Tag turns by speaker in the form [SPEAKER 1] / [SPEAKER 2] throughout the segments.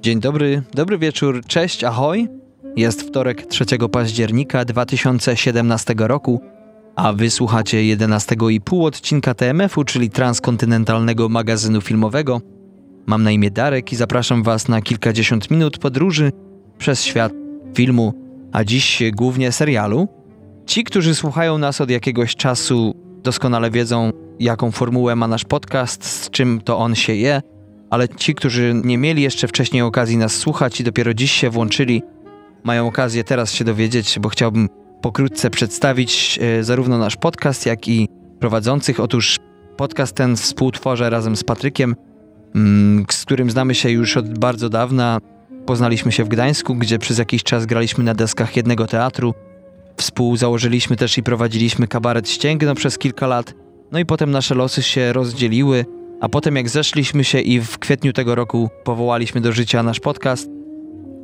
[SPEAKER 1] Dzień dobry, dobry wieczór, cześć, ahoj. Jest wtorek 3 października 2017 roku, a wysłuchacie 11,5 odcinka TMF-u, czyli transkontynentalnego magazynu filmowego. Mam na imię Darek i zapraszam Was na kilkadziesiąt minut podróży przez świat filmu, a dziś głównie serialu. Ci, którzy słuchają nas od jakiegoś czasu, doskonale wiedzą, jaką formułę ma nasz podcast, z czym to on się je, ale ci, którzy nie mieli jeszcze wcześniej okazji nas słuchać i dopiero dziś się włączyli, mają okazję teraz się dowiedzieć, bo chciałbym pokrótce przedstawić e, zarówno nasz podcast, jak i prowadzących. Otóż podcast ten współtworzę razem z Patrykiem, mm, z którym znamy się już od bardzo dawna. Poznaliśmy się w Gdańsku, gdzie przez jakiś czas graliśmy na deskach jednego teatru. Współzałożyliśmy też i prowadziliśmy kabaret Ścięgno przez kilka lat. No i potem nasze losy się rozdzieliły, a potem jak zeszliśmy się i w kwietniu tego roku powołaliśmy do życia nasz podcast,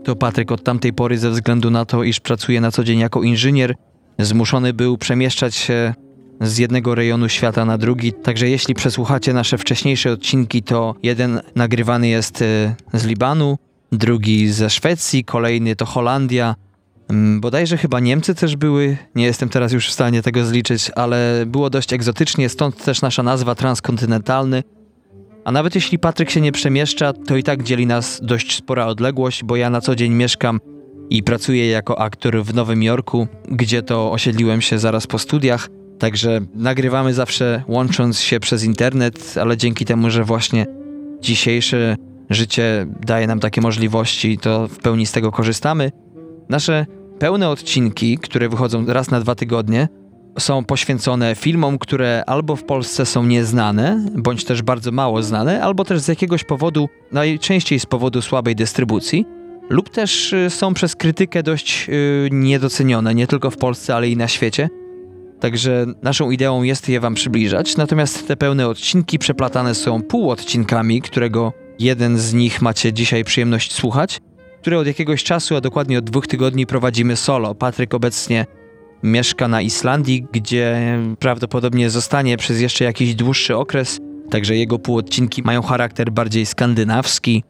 [SPEAKER 1] to Patryk od tamtej pory ze względu na to, iż pracuje na co dzień jako inżynier, zmuszony był przemieszczać się z jednego rejonu świata na drugi. Także jeśli przesłuchacie nasze wcześniejsze odcinki, to jeden nagrywany jest e, z Libanu, drugi ze Szwecji, kolejny to Holandia. Mm, bodajże chyba Niemcy też były, nie jestem teraz już w stanie tego zliczyć, ale było dość egzotycznie, stąd też nasza nazwa transkontynentalny. A nawet jeśli Patryk się nie przemieszcza, to i tak dzieli nas dość spora odległość, bo ja na co dzień mieszkam i pracuję jako aktor w Nowym Jorku, gdzie to osiedliłem się zaraz po studiach. Także nagrywamy zawsze łącząc się przez internet, ale dzięki temu, że właśnie dzisiejsze życie daje nam takie możliwości, to w pełni z tego korzystamy. Nasze pełne odcinki, które wychodzą raz na dwa tygodnie, są poświęcone filmom, które albo w Polsce są nieznane, bądź też bardzo mało znane, albo też z jakiegoś powodu, najczęściej z powodu słabej dystrybucji, lub też y, są przez krytykę dość yy, niedocenione, nie tylko w Polsce, ale i na świecie. Także naszą ideą jest je Wam przybliżać, natomiast te pełne odcinki przeplatane są półodcinkami, którego jeden z nich macie dzisiaj przyjemność słuchać, które od jakiegoś czasu, a dokładnie od dwóch tygodni prowadzimy solo. Patryk obecnie mieszka na Islandii, gdzie prawdopodobnie zostanie przez jeszcze jakiś dłuższy okres, także jego półodcinki mają charakter bardziej skandynawski.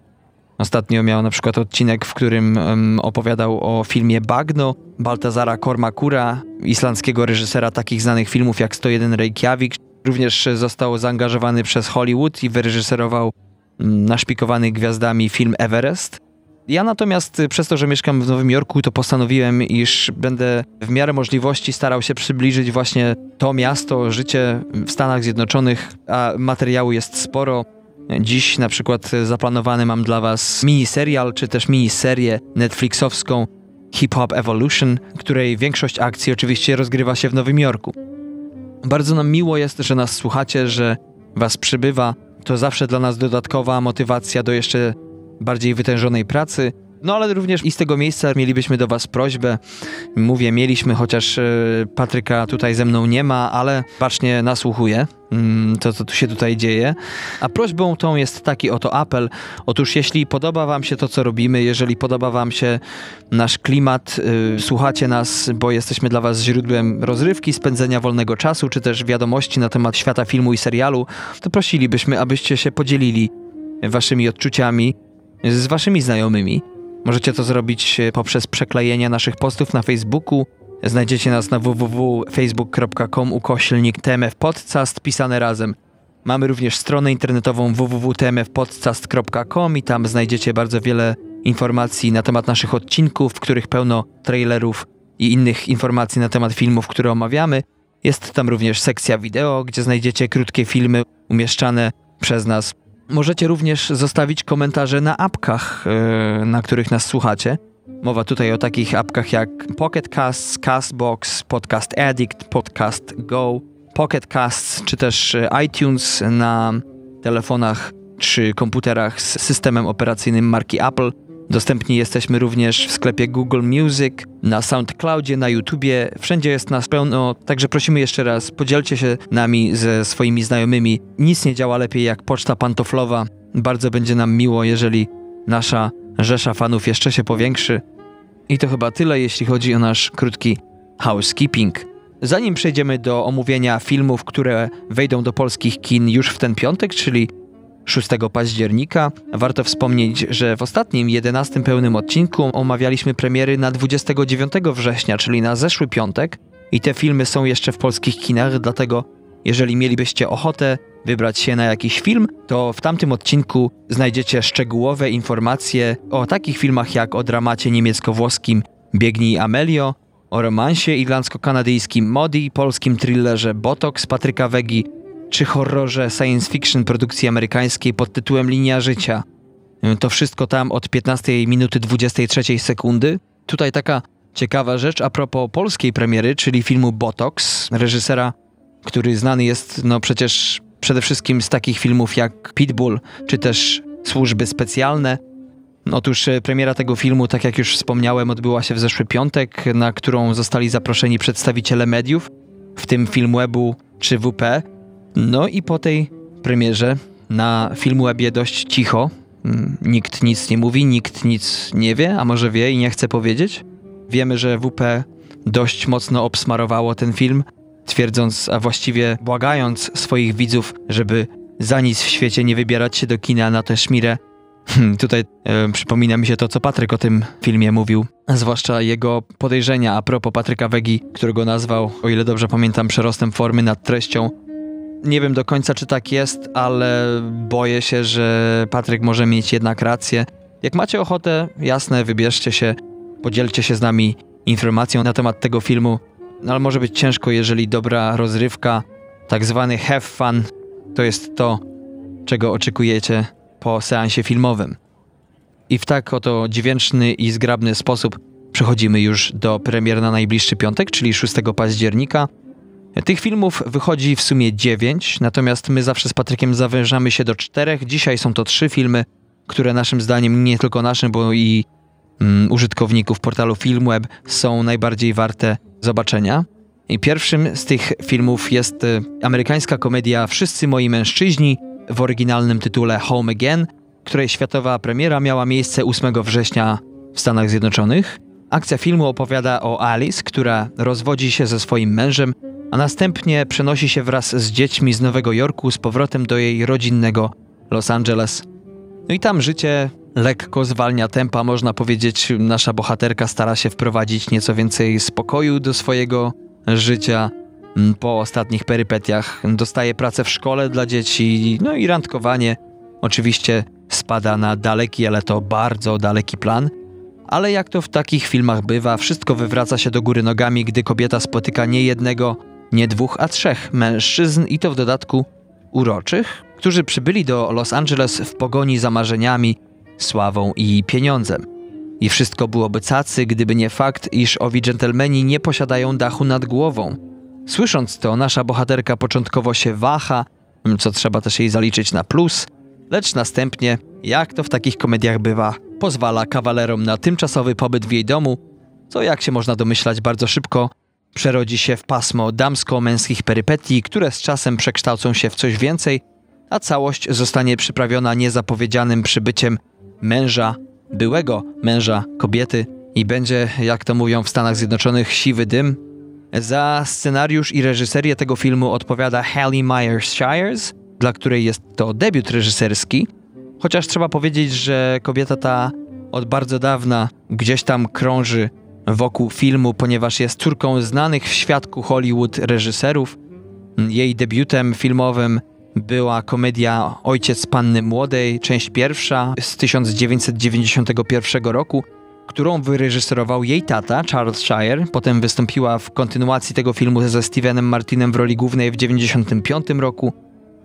[SPEAKER 1] Ostatnio miał na przykład odcinek, w którym um, opowiadał o filmie Bagno Baltazara Kormakura, islandzkiego reżysera takich znanych filmów jak 101 Reykjavik. Również został zaangażowany przez Hollywood i wyreżyserował um, naszpikowany gwiazdami film Everest. Ja natomiast y, przez to, że mieszkam w Nowym Jorku, to postanowiłem, iż będę w miarę możliwości starał się przybliżyć właśnie to miasto, życie w Stanach Zjednoczonych, a materiału jest sporo. Dziś na przykład zaplanowany mam dla Was miniserial, czy też miniserię netflixowską Hip Hop Evolution, której większość akcji oczywiście rozgrywa się w Nowym Jorku. Bardzo nam miło jest, że nas słuchacie, że Was przybywa. To zawsze dla nas dodatkowa motywacja do jeszcze bardziej wytężonej pracy. No ale również i z tego miejsca mielibyśmy do Was prośbę. Mówię, mieliśmy, chociaż e, Patryka tutaj ze mną nie ma, ale bacznie nasłuchuje mm, to, co tu się tutaj dzieje. A prośbą tą jest taki oto apel. Otóż jeśli podoba Wam się to, co robimy, jeżeli podoba Wam się nasz klimat, yy, słuchacie nas, bo jesteśmy dla Was źródłem rozrywki, spędzenia wolnego czasu, czy też wiadomości na temat świata filmu i serialu, to prosilibyśmy, abyście się podzielili Waszymi odczuciami z waszymi znajomymi. Możecie to zrobić e, poprzez przeklejenie naszych postów na Facebooku. Znajdziecie nas na www.facebook.com ukoślnik TMF Podcast pisane razem. Mamy również stronę internetową www.tmfpodcast.com i tam znajdziecie bardzo wiele informacji na temat naszych odcinków, w których pełno trailerów i innych informacji na temat filmów, które omawiamy. Jest tam również sekcja wideo, gdzie znajdziecie krótkie filmy umieszczane przez nas Możecie również zostawić komentarze na apkach, yy, na których nas słuchacie. Mowa tutaj o takich apkach jak Pocket Casts, Castbox, Podcast Addict, Podcast Go, Pocket Casts czy też e, iTunes na telefonach czy komputerach z systemem operacyjnym marki Apple. Dostępni jesteśmy również w sklepie Google Music, na SoundCloudzie, na YouTubie. Wszędzie jest nas pełno, także prosimy jeszcze raz, podzielcie się nami ze swoimi znajomymi. Nic nie działa lepiej jak poczta pantoflowa. Bardzo będzie nam miło, jeżeli nasza rzesza fanów jeszcze się powiększy. I to chyba tyle, jeśli chodzi o nasz krótki housekeeping. Zanim przejdziemy do omówienia filmów, które wejdą do polskich kin już w ten piątek, czyli 6 października. Warto wspomnieć, że w ostatnim, 11 pełnym odcinku omawialiśmy premiery na 29 września, czyli na zeszły piątek. I te filmy są jeszcze w polskich kinach, dlatego jeżeli mielibyście ochotę wybrać się na jakiś film, to w tamtym odcinku znajdziecie szczegółowe informacje o takich filmach jak o dramacie niemiecko-włoskim Biegnij Amelio, o romansie irlandzko-kanadyjskim Modi, polskim thrillerze Botox Patryka Wegi, czy horrorze science fiction produkcji amerykańskiej pod tytułem Linia Życia. To wszystko tam od 15 minuty 23 sekundy. Tutaj taka ciekawa rzecz a propos polskiej premiery, czyli filmu Botox, reżysera, który znany jest no przecież przede wszystkim z takich filmów jak Pitbull, czy też Służby Specjalne. Otóż e, premiera tego filmu, tak jak już wspomniałem, odbyła się w zeszły piątek, na którą zostali zaproszeni przedstawiciele mediów, w tym Filmwebu czy WP. No i po tej premierze na Filmwebie dość cicho. Mm, nikt nic nie mówi, nikt nic nie wie, a może wie i nie chce powiedzieć. Wiemy, że WP dość mocno obsmarowało ten film, twierdząc, a właściwie błagając swoich widzów, żeby za nic w świecie nie wybierać się do kina na tę szmirę. Hmm, tutaj e, przypomina mi się to, co Patryk o tym filmie mówił, zwłaszcza jego podejrzenia a propos Patryka Wegi, którego nazwał, o ile dobrze pamiętam, przerostem formy nad treścią. Nie wiem do końca, czy tak jest, ale boję się, że Patryk może mieć jednak rację. Jak macie ochotę, jasne, wybierzcie się, podzielcie się z nami informacją na temat tego filmu. No, ale może być ciężko, jeżeli dobra rozrywka, tak zwany have fun, to jest to, czego oczekujecie po seansie filmowym. I w tak oto dźwięczny i zgrabny sposób przechodzimy już do premier na najbliższy piątek, czyli 6 października. Tych filmów wychodzi w sumie 9, natomiast my zawsze z Patrykiem zawężamy się do czterech. Dzisiaj są to trzy filmy, które naszym zdaniem, nie tylko naszym, bo i mm, użytkowników portalu Filmweb są najbardziej warte zobaczenia. I pierwszym z tych filmów jest y, amerykańska komedia Wszyscy moi mężczyźni w oryginalnym tytule Home Again, której światowa premiera miała miejsce 8 września w Stanach Zjednoczonych. Akcja filmu opowiada o Alice, która rozwodzi się ze swoim mężem, a następnie przenosi się wraz z dziećmi z Nowego Jorku z powrotem do jej rodzinnego Los Angeles. No i tam życie lekko zwalnia tempa, można powiedzieć. Nasza bohaterka stara się wprowadzić nieco więcej spokoju do swojego życia. Po ostatnich perypetiach dostaje pracę w szkole dla dzieci, no i randkowanie oczywiście spada na daleki, ale to bardzo daleki plan. Ale jak to w takich filmach bywa, wszystko wywraca się do góry nogami, gdy kobieta spotyka nie jednego, nie dwóch, a trzech mężczyzn i to w dodatku uroczych, którzy przybyli do Los Angeles w pogoni za marzeniami, sławą i pieniądzem. I wszystko byłoby cacy, gdyby nie fakt, iż owi dżentelmeni nie posiadają dachu nad głową. Słysząc to, nasza bohaterka początkowo się waha, co trzeba też jej zaliczyć na plus, lecz następnie, jak to w takich komediach bywa, pozwala kawalerom na tymczasowy pobyt w jej domu, co jak się można domyślać bardzo szybko przerodzi się w pasmo damsko-męskich perypetii, które z czasem przekształcą się w coś więcej, a całość zostanie przyprawiona niezapowiedzianym przybyciem męża, byłego męża kobiety i będzie, jak to mówią w Stanach Zjednoczonych, siwy dym. Za scenariusz i reżyserię tego filmu odpowiada Hallie Myers-Shires, dla której jest to debiut reżyserski, chociaż trzeba powiedzieć, że kobieta ta od bardzo dawna gdzieś tam krąży wokół filmu, ponieważ jest córką znanych w świadku Hollywood reżyserów. Jej debiutem filmowym była komedia Ojciec Panny Młodej, część pierwsza z 1991 roku, którą wyreżyserował jej tata, Charles Shire. Potem wystąpiła w kontynuacji tego filmu ze Stevenem Martinem w roli głównej w 1995 roku.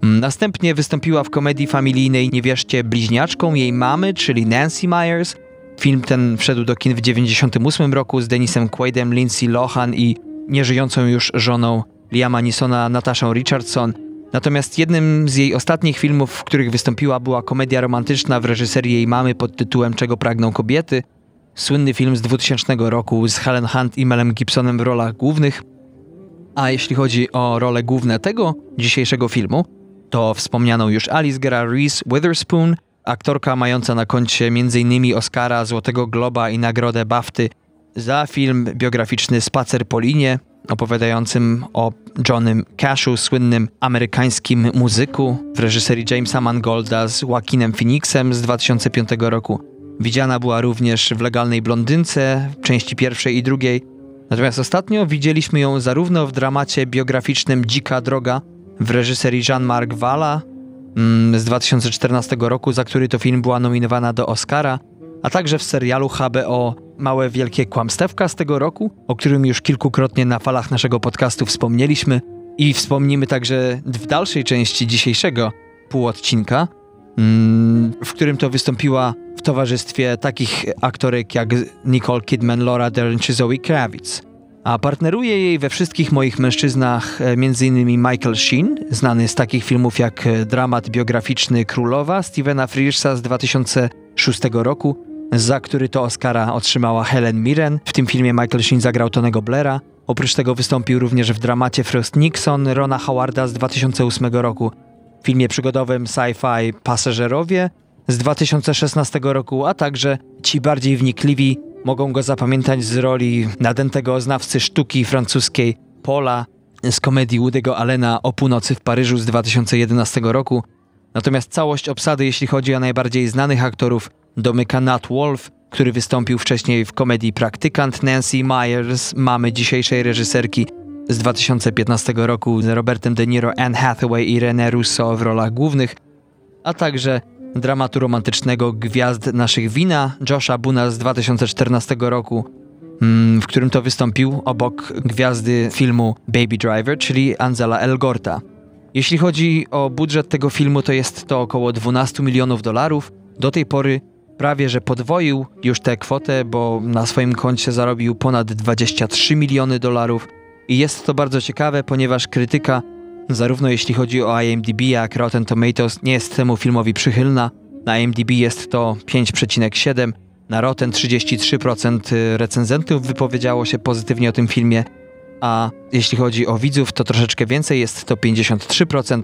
[SPEAKER 1] Następnie wystąpiła w komedii familijnej Niewierzcie bliźniaczką jej mamy, czyli Nancy Myers. Film ten wszedł do kin w 1998 roku z Denisem Quaidem, Lindsay Lohan i nieżyjącą już żoną Liama Nisona, Nataszą Richardson – Natomiast jednym z jej ostatnich filmów, w których wystąpiła, była komedia romantyczna w reżyserii jej mamy pod tytułem Czego pragną kobiety. Słynny film z 2000 roku z Helen Hunt i Melem Gibsonem w rolach głównych. A jeśli chodzi o role główne tego dzisiejszego filmu, to wspomnianą już Alice gra Reese Witherspoon, aktorka mająca na koncie m.in. Oscara, Złotego Globa i nagrodę BAFTY za film biograficzny Spacer po linie, opowiadającym o Johnem Cashu, słynnym amerykańskim muzyku w reżyserii Jamesa Mangolda z Joaquinem Phoenixem z 2005 roku. Widziana była również w Legalnej Blondynce, w części pierwszej i drugiej. Natomiast ostatnio widzieliśmy ją zarówno w dramacie biograficznym Dzika Droga w reżyserii Jean-Marc Valla mm, z 2014 roku, za który to film była nominowana do Oscara, a także w serialu HBO Małe Wielkie Kłamstewka z tego roku, o którym już kilkukrotnie na falach naszego podcastu wspomnieliśmy i wspomnimy także w dalszej części dzisiejszego półodcinka, mm, w którym to wystąpiła w towarzystwie takich aktorek jak Nicole Kidman, Laura Dern czy Zoe Kravitz. A partneruje jej we wszystkich moich mężczyznach e, m.in. Michael Sheen, znany z takich filmów jak e, dramat biograficzny Królowa Stevena Frearsa z 2006 roku, za który to Oscara otrzymała Helen Mirren. W tym filmie Michael Sheen zagrał Tonego Blaira. Oprócz tego wystąpił również w dramacie Frost Nixon Rona Howarda z 2008 roku, w filmie przygodowym sci-fi Pasażerowie z 2016 roku, a także ci bardziej wnikliwi mogą go zapamiętać z roli nadętego znawcy sztuki francuskiej Paula z komedii Woody'ego Allena o północy w Paryżu z 2011 roku. Natomiast całość obsady, jeśli chodzi o najbardziej znanych aktorów, domyka Nat Wolf, który wystąpił wcześniej w komedii Praktykant Nancy Myers, mamy dzisiejszej reżyserki z 2015 roku z Robertem De Niro, Anne Hathaway i René Russo w rolach głównych, a także dramatu romantycznego Gwiazd naszych wina Josha Buna z 2014 roku, mm, w którym to wystąpił obok gwiazdy filmu Baby Driver, czyli Angela Elgorta. Jeśli chodzi o budżet tego filmu, to jest to około 12 milionów dolarów. Do tej pory prawie że podwoił już tę kwotę, bo na swoim koncie zarobił ponad 23 miliony dolarów. I jest to bardzo ciekawe, ponieważ krytyka, zarówno jeśli chodzi o IMDb, jak Rotten Tomatoes, nie jest temu filmowi przychylna. Na IMDb jest to 5,7, na Rotten 33% recenzentów wypowiedziało się pozytywnie o tym filmie, a jeśli chodzi o widzów, to troszeczkę więcej, jest to 53%.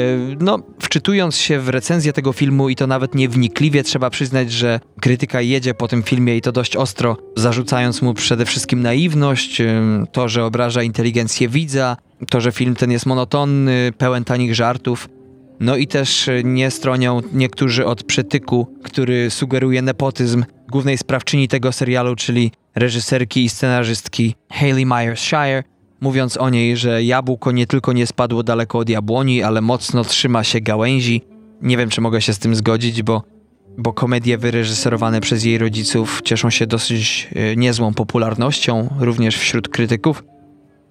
[SPEAKER 1] Y, no, wczytując się w recenzję tego filmu i to nawet niewnikliwie, trzeba przyznać, że krytyka jedzie po tym filmie i to dość ostro, zarzucając mu przede wszystkim naiwność, y, to, że obraża inteligencję widza, to, że film ten jest monotonny, pełen tanich żartów. No i też nie stronią niektórzy od przytyku, który sugeruje nepotyzm głównej sprawczyni tego serialu, czyli reżyserki i scenarzystki Hayley Myers-Shire, mówiąc o niej, że jabłko nie tylko nie spadło daleko od jabłoni, ale mocno trzyma się gałęzi. Nie wiem, czy mogę się z tym zgodzić, bo, bo komedie wyreżyserowane przez jej rodziców cieszą się dosyć e, niezłą popularnością, również wśród krytyków.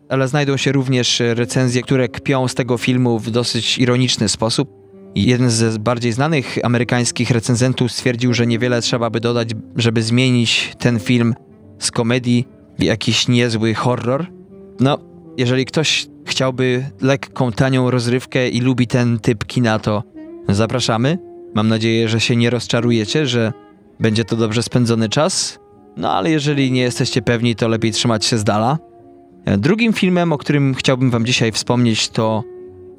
[SPEAKER 1] Ale znajdą się również recenzje, które kpią z tego filmu w dosyć ironiczny sposób. Jeden z bardziej znanych amerykańskich recenzentów stwierdził, że niewiele trzeba by dodać, żeby zmienić ten film z komedii w jakiś niezły horror. No, jeżeli ktoś chciałby lekką, tanią rozrywkę i lubi ten typ kina, to zapraszamy. Mam nadzieję, że się nie rozczarujecie, że będzie to dobrze spędzony czas. No ale jeżeli nie jesteście pewni, to lepiej trzymać się z dala. Drugim filmem, o którym chciałbym Wam dzisiaj wspomnieć, to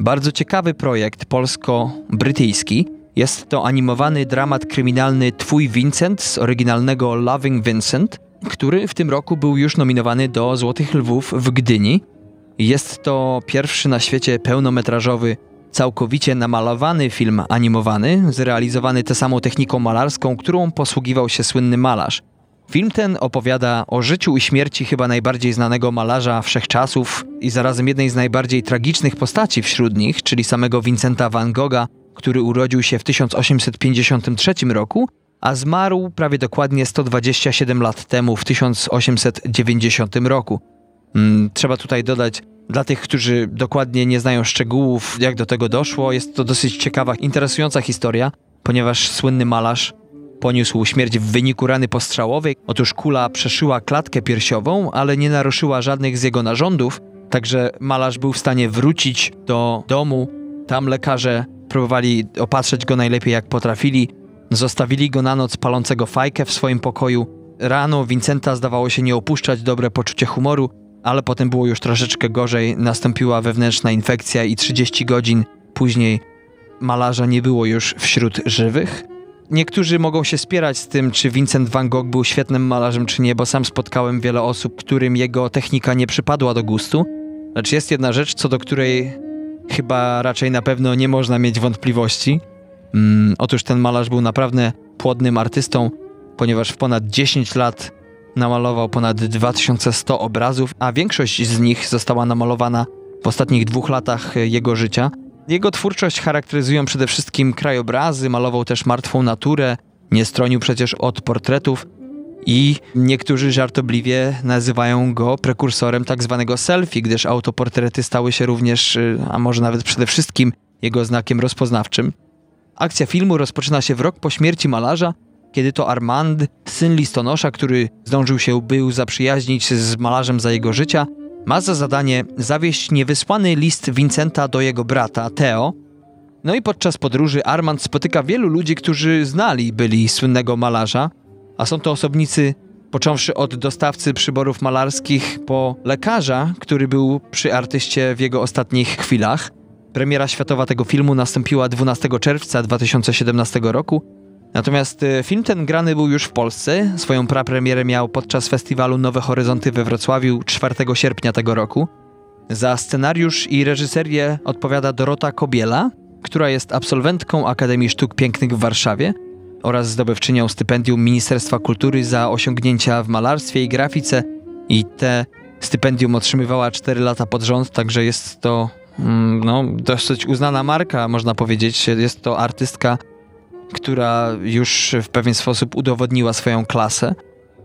[SPEAKER 1] bardzo ciekawy projekt polsko-brytyjski. Jest to animowany dramat kryminalny Twój Vincent z oryginalnego Loving Vincent, który w tym roku był już nominowany do Złotych Lwów w Gdyni. Jest to pierwszy na świecie pełnometrażowy, całkowicie namalowany film animowany, zrealizowany tę samą techniką malarską, którą posługiwał się słynny malarz. Film ten opowiada o życiu i śmierci chyba najbardziej znanego malarza wszechczasów i zarazem jednej z najbardziej tragicznych postaci wśród nich, czyli samego Vincenta van Gogha, który urodził się w 1853 roku a zmarł prawie dokładnie 127 lat temu, w 1890 roku. Hmm, trzeba tutaj dodać, dla tych, którzy dokładnie nie znają szczegółów, jak do tego doszło, jest to dosyć ciekawa, interesująca historia, ponieważ słynny malarz poniósł śmierć w wyniku rany postrzałowej. Otóż kula przeszyła klatkę piersiową, ale nie naruszyła żadnych z jego narządów, także malarz był w stanie wrócić do domu. Tam lekarze próbowali opatrzeć go najlepiej jak potrafili. Zostawili go na noc palącego fajkę w swoim pokoju. Rano Vincenta zdawało się nie opuszczać dobre poczucie humoru, ale potem było już troszeczkę gorzej. Nastąpiła wewnętrzna infekcja i 30 godzin później malarza nie było już wśród żywych. Niektórzy mogą się spierać z tym, czy Vincent van Gogh był świetnym malarzem, czy nie, bo sam spotkałem wiele osób, którym jego technika nie przypadła do gustu. Lecz jest jedna rzecz, co do której chyba raczej na pewno nie można mieć wątpliwości. Mm, otóż ten malarz był naprawdę płodnym artystą, ponieważ w ponad 10 lat namalował ponad 2100 obrazów, a większość z nich została namalowana w ostatnich dwóch latach jego życia. Jego twórczość charakteryzują przede wszystkim krajobrazy, malował też martwą naturę, nie stronił przecież od portretów i niektórzy żartobliwie nazywają go prekursorem tak zwanego selfie, gdyż autoportrety stały się również, y, a może nawet przede wszystkim, jego znakiem rozpoznawczym. Akcja filmu rozpoczyna się w rok po śmierci malarza, kiedy to Armand, syn listonosza, który zdążył się był zaprzyjaźnić z malarzem za jego życia, ma za zadanie zawieść niewysłany list Vincenta do jego brata, Theo. No i podczas podróży Armand spotyka wielu ludzi, którzy znali byli słynnego malarza, a są to osobnicy począwszy od dostawcy przyborów malarskich po lekarza, który był przy artyście w jego ostatnich chwilach. Premiera światowa tego filmu nastąpiła 12 czerwca 2017 roku, natomiast e, film ten grany był już w Polsce. Swoją prapremierę miał podczas festiwalu Nowe Horyzonty we Wrocławiu 4 sierpnia tego roku. Za scenariusz i reżyserię odpowiada Dorota Kobiela, która jest absolwentką Akademii Sztuk Pięknych w Warszawie oraz zdobywczynią stypendium Ministerstwa Kultury za osiągnięcia w malarstwie i grafice i te stypendium otrzymywała 4 lata pod rząd, także jest to mm, no, dosyć uznana marka, można powiedzieć. Jest to artystka, która już w pewien sposób udowodniła swoją klasę.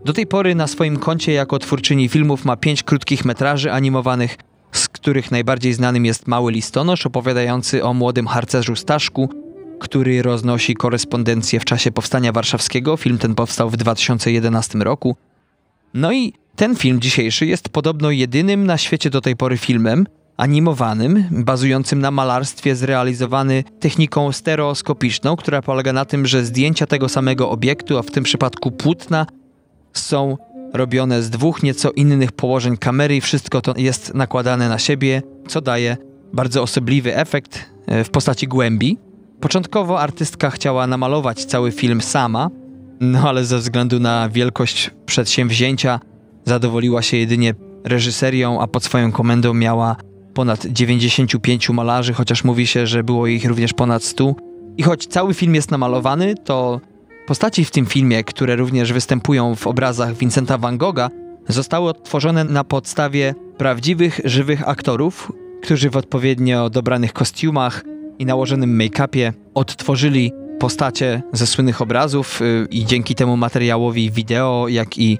[SPEAKER 1] Do tej pory na swoim koncie jako twórczyni filmów ma pięć krótkich metraży animowanych, z których najbardziej znanym jest Mały Listonosz, opowiadający o młodym harcerzu Staszku, który roznosi korespondencję w czasie powstania warszawskiego. Film ten powstał w 2011 roku. No i ten film dzisiejszy jest podobno jedynym na świecie do tej pory filmem animowanym, bazującym na malarstwie zrealizowany techniką stereoskopiczną, która polega na tym, że zdjęcia tego samego obiektu, a w tym przypadku płótna, są robione z dwóch nieco innych położeń kamery i wszystko to jest nakładane na siebie, co daje bardzo osobliwy efekt e, w postaci głębi. Początkowo artystka chciała namalować cały film sama, no ale ze względu na wielkość przedsięwzięcia zadowoliła się jedynie reżyserią, a pod swoją komendą miała ponad 95 malarzy, chociaż mówi się, że było ich również ponad 100. I choć cały film jest namalowany, to postaci w tym filmie, które również występują w obrazach Vincenta van Gogha, zostały odtworzone na podstawie prawdziwych, żywych aktorów, którzy w odpowiednio dobranych kostiumach i nałożonym make-upie odtworzyli postacie ze słynnych obrazów y, i dzięki temu materiałowi wideo, jak i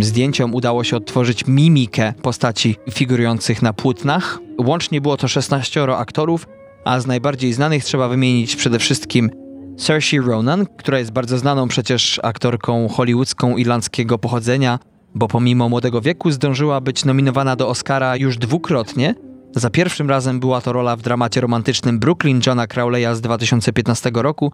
[SPEAKER 1] zdjęciom udało się odtworzyć mimikę postaci figurujących na płótnach. Łącznie było to 16 aktorów, a z najbardziej znanych trzeba wymienić przede wszystkim Saoirse Ronan, która jest bardzo znaną przecież aktorką hollywoodzką irlandzkiego pochodzenia, bo pomimo młodego wieku zdążyła być nominowana do Oscara już dwukrotnie, za pierwszym razem była to rola w dramacie romantycznym Brooklyn Johna Crowleya z 2015 roku,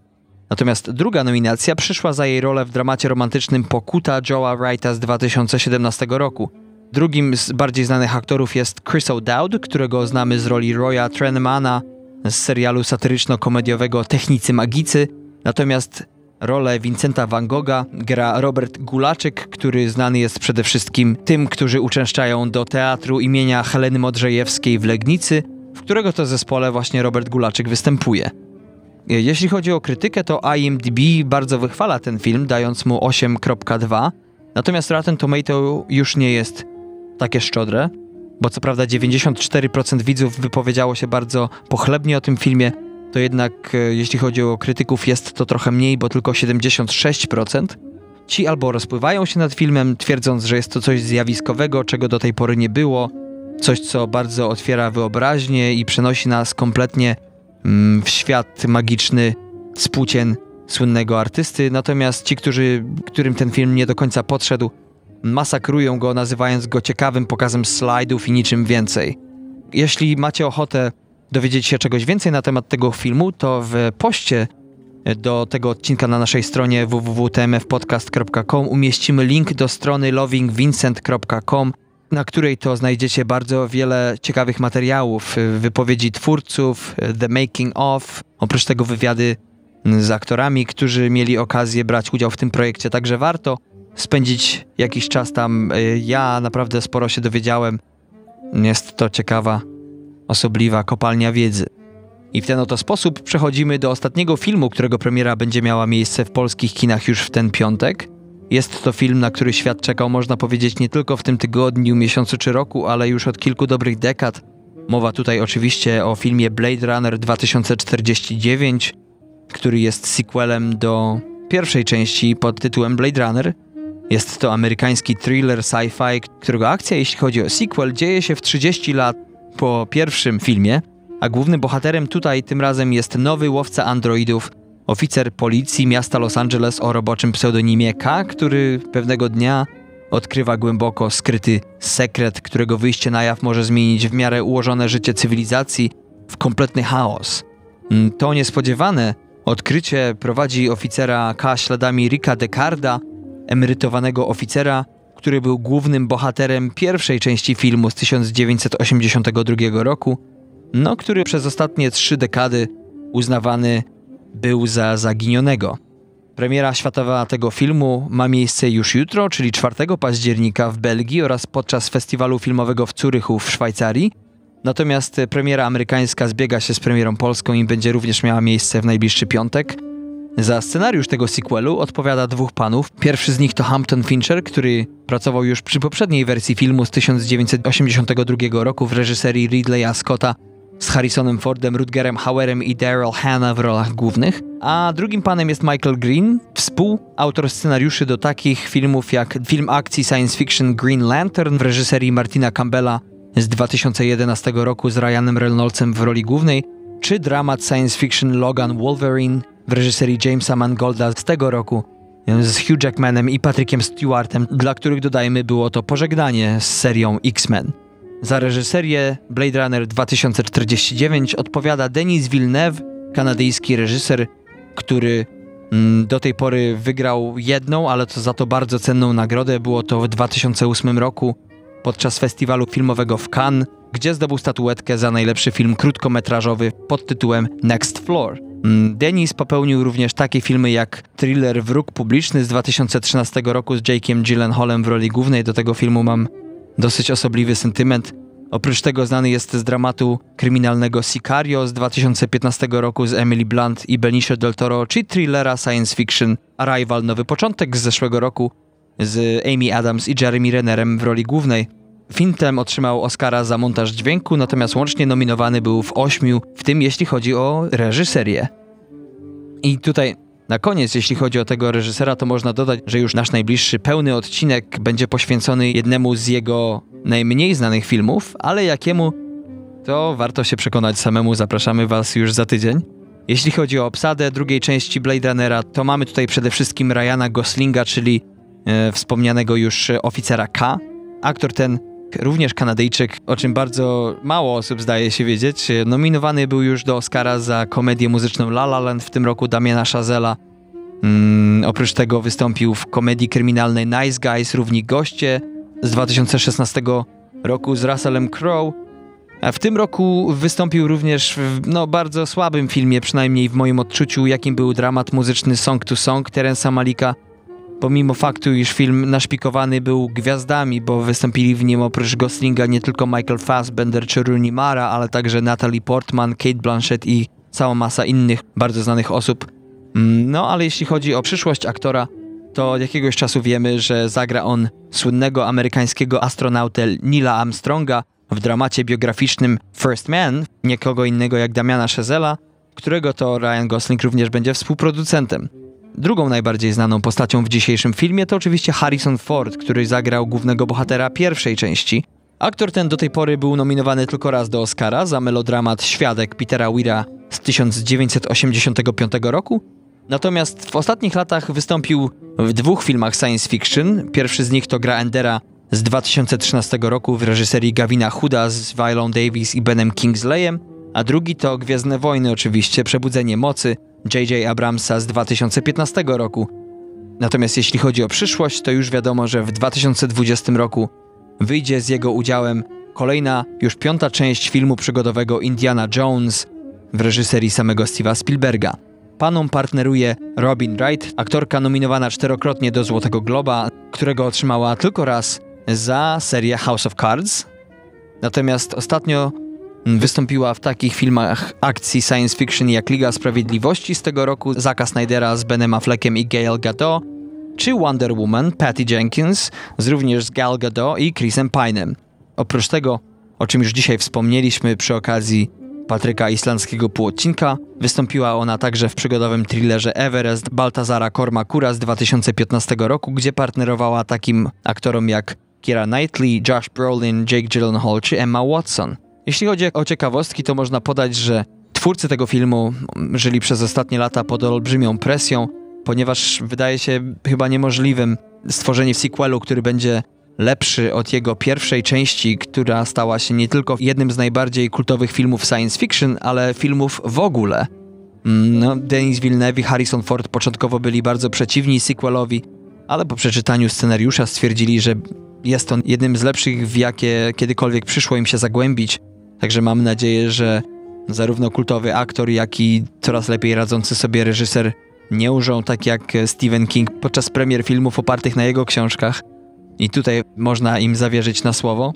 [SPEAKER 1] natomiast druga nominacja przyszła za jej rolę w dramacie romantycznym Pokuta Joe'a Wrighta z 2017 roku. Drugim z bardziej znanych aktorów jest Chris O'Dowd, którego znamy z roli Roya Trenmana z serialu satyryczno-komediowego Technicy Magicy, natomiast Rolę Vincenta van Gogha gra Robert Gulaczyk, który znany jest przede wszystkim tym, którzy uczęszczają do teatru imienia Heleny Modrzejewskiej w Legnicy, w którego to zespole właśnie Robert Gulaczyk występuje. Jeśli chodzi o krytykę, to IMDb bardzo wychwala ten film, dając mu 8.2, natomiast Rotten Tomato już nie jest takie szczodre, bo co prawda 94% widzów wypowiedziało się bardzo pochlebnie o tym filmie, to jednak e, jeśli chodzi o krytyków jest to trochę mniej, bo tylko 76%. Ci albo rozpływają się nad filmem, twierdząc, że jest to coś zjawiskowego, czego do tej pory nie było, coś, co bardzo otwiera wyobraźnię i przenosi nas kompletnie w świat magiczny spłócien słynnego artysty, natomiast ci, którzy, którym ten film nie do końca podszedł, masakrują go, nazywając go ciekawym pokazem slajdów i niczym więcej. Jeśli macie ochotę dowiedzieć się czegoś więcej na temat tego filmu, to w poście do tego odcinka na naszej stronie www.tmfpodcast.com umieścimy link do strony lovingvincent.com, na której to znajdziecie bardzo wiele ciekawych materiałów, wypowiedzi twórców, the making of, oprócz tego wywiady z aktorami, którzy mieli okazję brać udział w tym projekcie, także warto spędzić jakiś czas tam. Y, ja naprawdę sporo się dowiedziałem. Jest to ciekawa, osobliwa kopalnia wiedzy. I w ten oto sposób przechodzimy do ostatniego filmu, którego premiera będzie miała miejsce w polskich kinach już w ten piątek. Jest to film, na który świat czekał, można powiedzieć, nie tylko w tym tygodniu, miesiącu czy roku, ale już od kilku dobrych dekad. Mowa tutaj oczywiście o filmie Blade Runner 2049, który jest sequelem do pierwszej części pod tytułem Blade Runner. Jest to amerykański thriller sci-fi, którego akcja, jeśli chodzi o sequel, dzieje się w 30 lat po pierwszym filmie, a głównym bohaterem tutaj tym razem jest nowy łowca androidów, oficer policji miasta Los Angeles o roboczym pseudonimie K, który pewnego dnia odkrywa głęboko skryty sekret, którego wyjście na jaw może zmienić w miarę ułożone życie cywilizacji w kompletny chaos. Mm, to niespodziewane odkrycie prowadzi oficera K śladami Ricka Decarda, emerytowanego oficera, który był głównym bohaterem pierwszej części filmu z 1982 roku, no który przez ostatnie trzy dekady uznawany był za zaginionego. Premiera światowa tego filmu ma miejsce już jutro, czyli 4 października w Belgii oraz podczas festiwalu filmowego w Zurychu w Szwajcarii. Natomiast premiera amerykańska zbiega się z premierą polską i będzie również miała miejsce w najbliższy piątek. Za scenariusz tego sequelu odpowiada dwóch panów. Pierwszy z nich to Hampton Fincher, który pracował już przy poprzedniej wersji filmu z 1982 roku w reżyserii Ridleya Scotta z Harrisonem Fordem, Rutgerem Hauerem i Daryl Hannah w rolach głównych. A drugim panem jest Michael Green, współautor scenariuszy do takich filmów jak film akcji science fiction Green Lantern w reżyserii Martina Campbella z 2011 roku z Ryanem Reynoldsem w roli głównej, czy dramat science fiction Logan Wolverine w reżyserii Jamesa Mangolda z tego roku z Hugh Jackmanem i Patrickiem Stewartem, dla których dodajmy było to pożegnanie z serią X-Men. Za reżyserię Blade Runner 2049 odpowiada Denis Villeneuve, kanadyjski reżyser, który mm, do tej pory wygrał jedną, ale to za to bardzo cenną nagrodę. Było to w 2008 roku podczas festiwalu filmowego w Cannes, gdzie zdobył statuetkę za najlepszy film krótkometrażowy pod tytułem Next Floor. Mm, Denis popełnił również takie filmy jak thriller Wróg Publiczny z 2013 roku z Jake'iem Gyllenhaalem w roli głównej. Do tego filmu mam dosyć osobliwy sentyment. Oprócz tego znany jest z dramatu kryminalnego Sicario z 2015 roku z Emily Blunt i Benicio del Toro, czy thrillera science fiction Arrival Nowy Początek z zeszłego roku z Amy Adams i Jeremy Rennerem w roli głównej. Film ten otrzymał Oscara za montaż dźwięku, natomiast łącznie nominowany był w ośmiu, w tym jeśli chodzi o reżyserię. I tutaj na koniec, jeśli chodzi o tego reżysera, to można dodać, że już nasz najbliższy pełny odcinek będzie poświęcony jednemu z jego najmniej znanych filmów, ale jakiemu to warto się przekonać samemu. Zapraszamy Was już za tydzień. Jeśli chodzi o obsadę drugiej części Blade Runnera, to mamy tutaj przede wszystkim Ryana Goslinga, czyli e, wspomnianego już oficera K. Aktor ten, również Kanadyjczyk, o czym bardzo mało osób zdaje się wiedzieć, nominowany był już do Oscara za komedię muzyczną La La Land w tym roku Damiana Chazela. Mm, oprócz tego wystąpił w komedii kryminalnej Nice Guys, równi goście, z 2016 roku z Russellem Crowe. A w tym roku wystąpił również w no, bardzo słabym filmie, przynajmniej w moim odczuciu, jakim był dramat muzyczny Song to Song Terensa Malika. Pomimo faktu, iż film naszpikowany był gwiazdami, bo wystąpili w nim oprócz Goslinga nie tylko Michael Fassbender czy Rooney Mara, ale także Natalie Portman, Kate Blanchett i cała masa innych bardzo znanych osób. Mm, no ale jeśli chodzi o przyszłość aktora, to od jakiegoś czasu wiemy, że zagra on słynnego amerykańskiego astronautę Nila Armstronga w dramacie biograficznym First Man, nikogo innego jak Damiana Chazela, którego to Ryan Gosling również będzie współproducentem. Drugą najbardziej znaną postacią w dzisiejszym filmie to oczywiście Harrison Ford, który zagrał głównego bohatera pierwszej części. Aktor ten do tej pory był nominowany tylko raz do Oscara za melodramat Świadek Petera Weira z 1985 roku Natomiast w ostatnich latach wystąpił w dwóch filmach science fiction. Pierwszy z nich to Gra Endera z 2013 roku w reżyserii Gavina Huda z Viola Davis i Benem Kingsleyem, a drugi to Gwiezdne Wojny oczywiście, Przebudzenie Mocy J.J. Abramsa z 2015 roku. Natomiast jeśli chodzi o przyszłość, to już wiadomo, że w 2020 roku wyjdzie z jego udziałem kolejna, już piąta część filmu przygodowego Indiana Jones w reżyserii samego Steve'a Spielberga. Panom partneruje Robin Wright, aktorka nominowana czterokrotnie do Złotego Globa, którego otrzymała tylko raz za serię House of Cards. Natomiast ostatnio wystąpiła w takich filmach akcji science fiction jak Liga Sprawiedliwości z tego roku Zacka Snydera z Benem Affleckiem i Gail Gadot, czy Wonder Woman Patty Jenkins z również z Gal Gadot i Chrisem Pine'em. Oprócz tego, o czym już dzisiaj wspomnieliśmy przy okazji Patryka Islandzkiego półodcinka, wystąpiła ona także w przygodowym thrillerze Everest Baltazara Cormacura z 2015 roku, gdzie partnerowała takim aktorom jak Keira Knightley, Josh Brolin, Jake Gyllenhaal czy Emma Watson. Jeśli chodzi o ciekawostki, to można podać, że twórcy tego filmu żyli przez ostatnie lata pod olbrzymią presją, ponieważ wydaje się chyba niemożliwym stworzenie sequelu, który będzie lepszy od jego pierwszej części, która stała się nie tylko jednym z najbardziej kultowych filmów science fiction, ale filmów w ogóle. Mm, no, Denis Villeneuve i Harrison Ford początkowo byli bardzo przeciwni sequelowi, ale po przeczytaniu scenariusza stwierdzili, że jest on jednym z lepszych, w jakie kiedykolwiek przyszło im się zagłębić. Także mam nadzieję, że zarówno kultowy aktor, jak i coraz lepiej radzący sobie reżyser nie użą tak jak Stephen King podczas premier filmów opartych na jego książkach. I tutaj można im zawierzyć na słowo.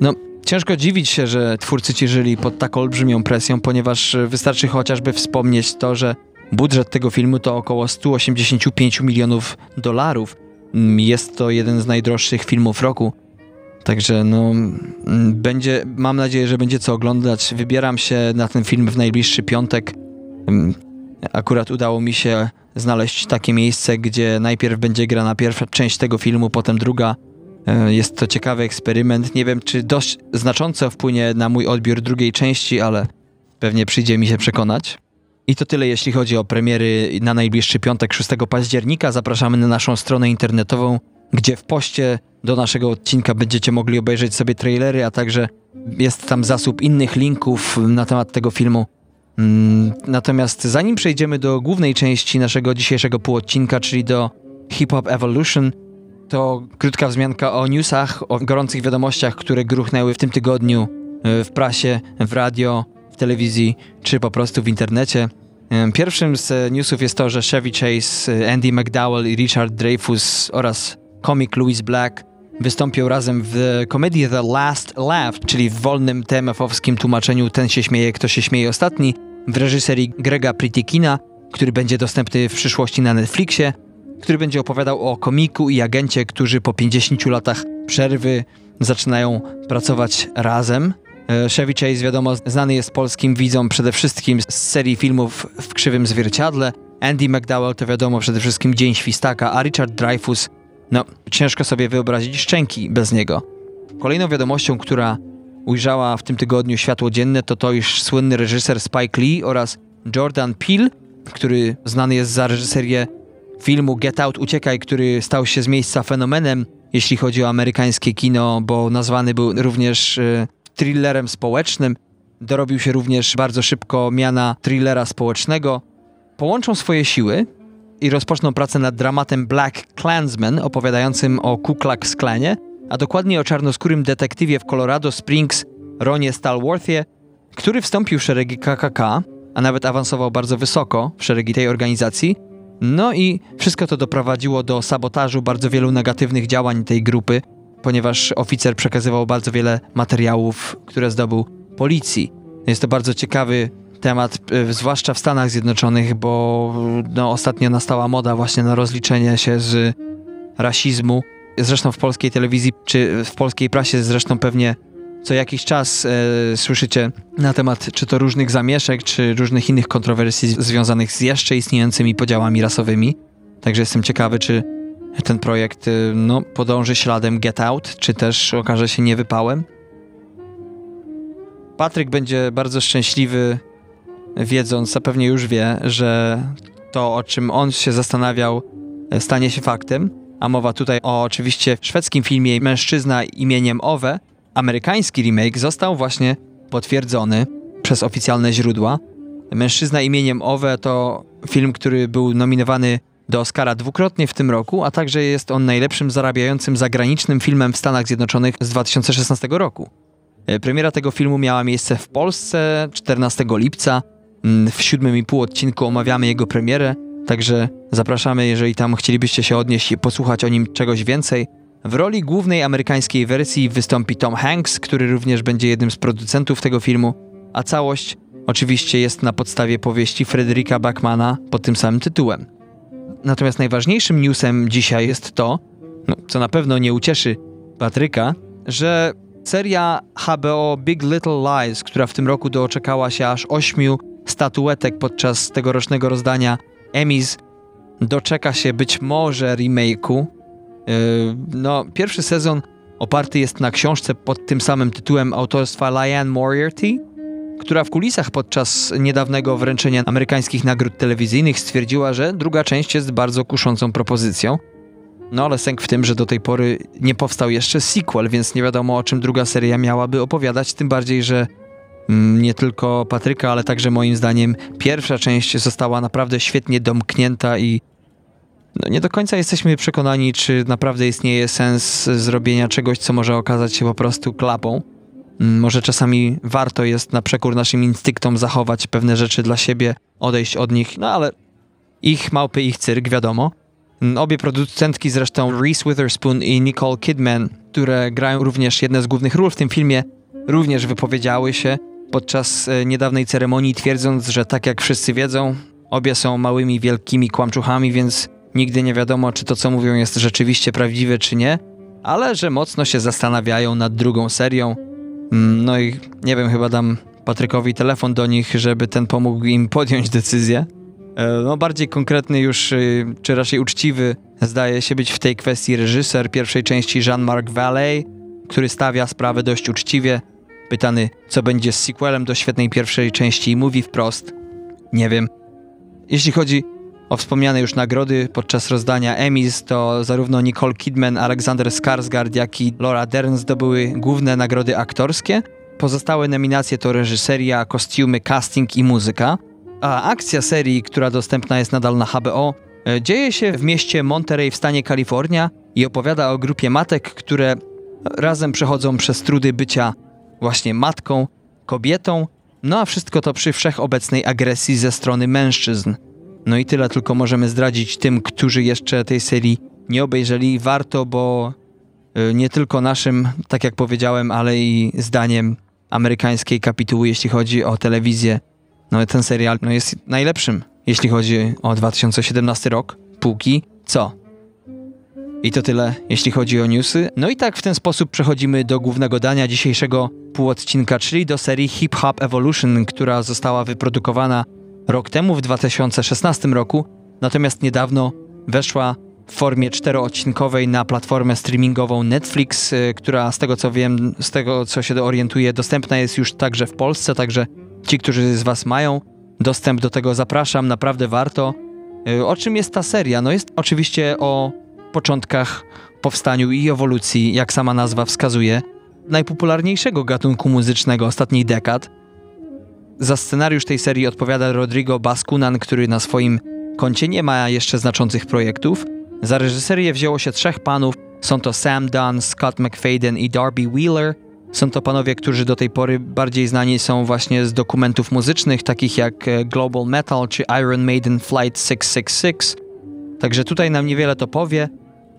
[SPEAKER 1] No, ciężko dziwić się, że twórcy ci żyli pod tak olbrzymią presją, ponieważ wystarczy chociażby wspomnieć to, że budżet tego filmu to około 185 milionów dolarów. Jest to jeden z najdroższych filmów roku. Także no, będzie, mam nadzieję, że będzie co oglądać. Wybieram się na ten film w najbliższy piątek. Akurat udało mi się znaleźć takie miejsce, gdzie najpierw będzie grana pierwsza część tego filmu, potem druga. E, jest to ciekawy eksperyment. Nie wiem, czy dość znacząco wpłynie na mój odbiór drugiej części, ale pewnie przyjdzie mi się przekonać. I to tyle, jeśli chodzi o premiery na najbliższy piątek 6 października. Zapraszamy na naszą stronę internetową, gdzie w poście do naszego odcinka będziecie mogli obejrzeć sobie trailery, a także jest tam zasób innych linków na temat tego filmu. Mm, natomiast zanim przejdziemy do głównej części naszego dzisiejszego półodcinka, czyli do Hip Hop Evolution, to krótka wzmianka o newsach, o gorących wiadomościach, które gruchnęły w tym tygodniu e, w prasie, w radio, w telewizji czy po prostu w internecie. E, pierwszym z newsów jest to, że Chevy Chase, Andy McDowell i Richard Dreyfus oraz komik Louis Black wystąpił razem w komedii The Last Laugh, czyli w wolnym TMF-owskim tłumaczeniu Ten się śmieje, kto się śmieje ostatni, w reżyserii Grega Pritikina, który będzie dostępny w przyszłości na Netflixie, który będzie opowiadał o komiku i agencie, którzy po 50 latach przerwy zaczynają pracować razem. E, Chevy Chase, wiadomo, znany jest polskim widzom przede wszystkim z serii filmów w Krzywym Zwierciadle. Andy McDowell to wiadomo przede wszystkim Dzień Świstaka, a Richard Dreyfus, no ciężko sobie wyobrazić szczęki bez niego. Kolejną wiadomością, która ujrzała w tym tygodniu światło dzienne, to to, iż słynny reżyser Spike Lee oraz Jordan Peele, który znany jest za reżyserię filmu Get Out Uciekaj, który stał się z miejsca fenomenem, jeśli chodzi o amerykańskie kino, bo nazwany był również y, thrillerem społecznym. Dorobił się również bardzo szybko miana thrillera społecznego. Połączą swoje siły i rozpoczną pracę nad dramatem Black Klansman, opowiadającym o Ku Klux Klanie, a dokładnie o czarnoskórym detektywie w Colorado Springs Ronie Stalworthie, który wstąpił w szeregi KKK, a nawet awansował bardzo wysoko w szeregi tej organizacji. No i wszystko to doprowadziło do sabotażu bardzo wielu negatywnych działań tej grupy, ponieważ oficer przekazywał bardzo wiele materiałów, które zdobył policji. Jest to bardzo ciekawy temat, e, zwłaszcza w Stanach Zjednoczonych, bo no, ostatnio nastała moda właśnie na rozliczenie się z rasizmu Zresztą w polskiej telewizji, czy w polskiej prasie zresztą pewnie co jakiś czas e, słyszycie na temat czy to różnych zamieszek, czy różnych innych kontrowersji związanych z jeszcze istniejącymi podziałami rasowymi. Także jestem ciekawy, czy ten projekt e, no, podąży śladem Get Out, czy też okaże się niewypałem. Patryk będzie bardzo szczęśliwy, wiedząc, a pewnie już wie, że to, o czym on się zastanawiał, e, stanie się faktem a mowa tutaj o oczywiście szwedzkim filmie Mężczyzna imieniem Owe, amerykański remake został właśnie potwierdzony przez oficjalne źródła. Mężczyzna imieniem Owe to film, który był nominowany do Oscara dwukrotnie w tym roku, a także jest on najlepszym zarabiającym zagranicznym filmem w Stanach Zjednoczonych z 2016 roku. E, premiera tego filmu miała miejsce w Polsce 14 lipca, w siódmym i pół odcinku omawiamy jego premierę, także zapraszamy, jeżeli tam chcielibyście się odnieść i posłuchać o nim czegoś więcej. W roli głównej amerykańskiej wersji wystąpi Tom Hanks, który również będzie jednym z producentów tego filmu, a całość oczywiście jest na podstawie powieści Frederica Bachmana pod tym samym tytułem. Natomiast najważniejszym newsem dzisiaj jest to, no, co na pewno nie ucieszy Patryka, że seria HBO Big Little Lies, która w tym roku doczekała się aż ośmiu statuetek podczas tegorocznego rozdania Emmys, doczeka się być może remake'u. Yy, no, pierwszy sezon oparty jest na książce pod tym samym tytułem autorstwa Liane Moriarty, która w kulisach podczas niedawnego wręczenia amerykańskich nagród telewizyjnych stwierdziła, że druga część jest bardzo kuszącą propozycją. No ale sęk w tym, że do tej pory nie powstał jeszcze sequel, więc nie wiadomo o czym druga seria miałaby opowiadać, tym bardziej, że nie tylko Patryka, ale także moim zdaniem pierwsza część została naprawdę świetnie domknięta i no nie do końca jesteśmy przekonani, czy naprawdę istnieje sens zrobienia czegoś, co może okazać się po prostu klapą. Mm, może czasami warto jest na przekór naszym instynktom zachować pewne rzeczy dla siebie, odejść od nich, no ale ich małpy, ich cyrk, wiadomo. Mm, obie producentki zresztą Reese Witherspoon i Nicole Kidman, które grają również jedne z głównych ról w tym filmie, również wypowiedziały się podczas e, niedawnej ceremonii, twierdząc, że tak jak wszyscy wiedzą, obie są małymi, wielkimi kłamczuchami, więc nigdy nie wiadomo, czy to, co mówią, jest rzeczywiście prawdziwe, czy nie, ale że mocno się zastanawiają nad drugą serią. Mm, no i nie wiem, chyba dam Patrykowi telefon do nich, żeby ten pomógł im podjąć decyzję. E, no, bardziej konkretny już, y, czy raczej uczciwy, zdaje się być w tej kwestii reżyser pierwszej części Jean-Marc Vallée, który stawia sprawę dość uczciwie. Pytany, co będzie z sequelem do świetnej pierwszej części, mówi wprost: Nie wiem. Jeśli chodzi o wspomniane już nagrody podczas rozdania Emmys, to zarówno Nicole Kidman, Alexander Skarsgård, jak i Laura Dern zdobyły główne nagrody aktorskie. Pozostałe nominacje to reżyseria, kostiumy, casting i muzyka. A akcja serii, która dostępna jest nadal na HBO, e, dzieje się w mieście Monterey w stanie Kalifornia i opowiada o grupie matek, które razem przechodzą przez trudy bycia właśnie matką, kobietą, no a wszystko to przy wszechobecnej agresji ze strony mężczyzn. No i tyle tylko możemy zdradzić tym, którzy jeszcze tej serii nie obejrzeli. Warto, bo e, nie tylko naszym, tak jak powiedziałem, ale i zdaniem amerykańskiej kapituły, jeśli chodzi o telewizję, no ten serial no, jest najlepszym, jeśli chodzi o 2017 rok, póki co. I to tyle, jeśli chodzi o newsy. No i tak w ten sposób przechodzimy do głównego dania dzisiejszego półodcinka, czyli do serii Hip Hop Evolution, która została wyprodukowana rok temu, w 2016 roku, natomiast niedawno weszła w formie czteroodcinkowej na platformę streamingową Netflix, y, która z tego co wiem, z tego co się orientuję, dostępna jest już także w Polsce, także Ci, którzy z Was mają dostęp do tego, zapraszam, naprawdę warto. Y, o czym jest ta seria? No jest oczywiście o początkach, powstaniu i ewolucji, jak sama nazwa wskazuje, najpopularniejszego gatunku muzycznego ostatnich dekad. Za scenariusz tej serii odpowiada Rodrigo Baskunan, który na swoim koncie nie ma jeszcze znaczących projektów. Za reżyserię wzięło się trzech panów. Są to Sam Dunn, Scott McFadden i Darby Wheeler – są to panowie, którzy do tej pory bardziej znani są właśnie z dokumentów muzycznych, takich jak e, Global Metal czy Iron Maiden Flight 666. Także tutaj nam niewiele to powie.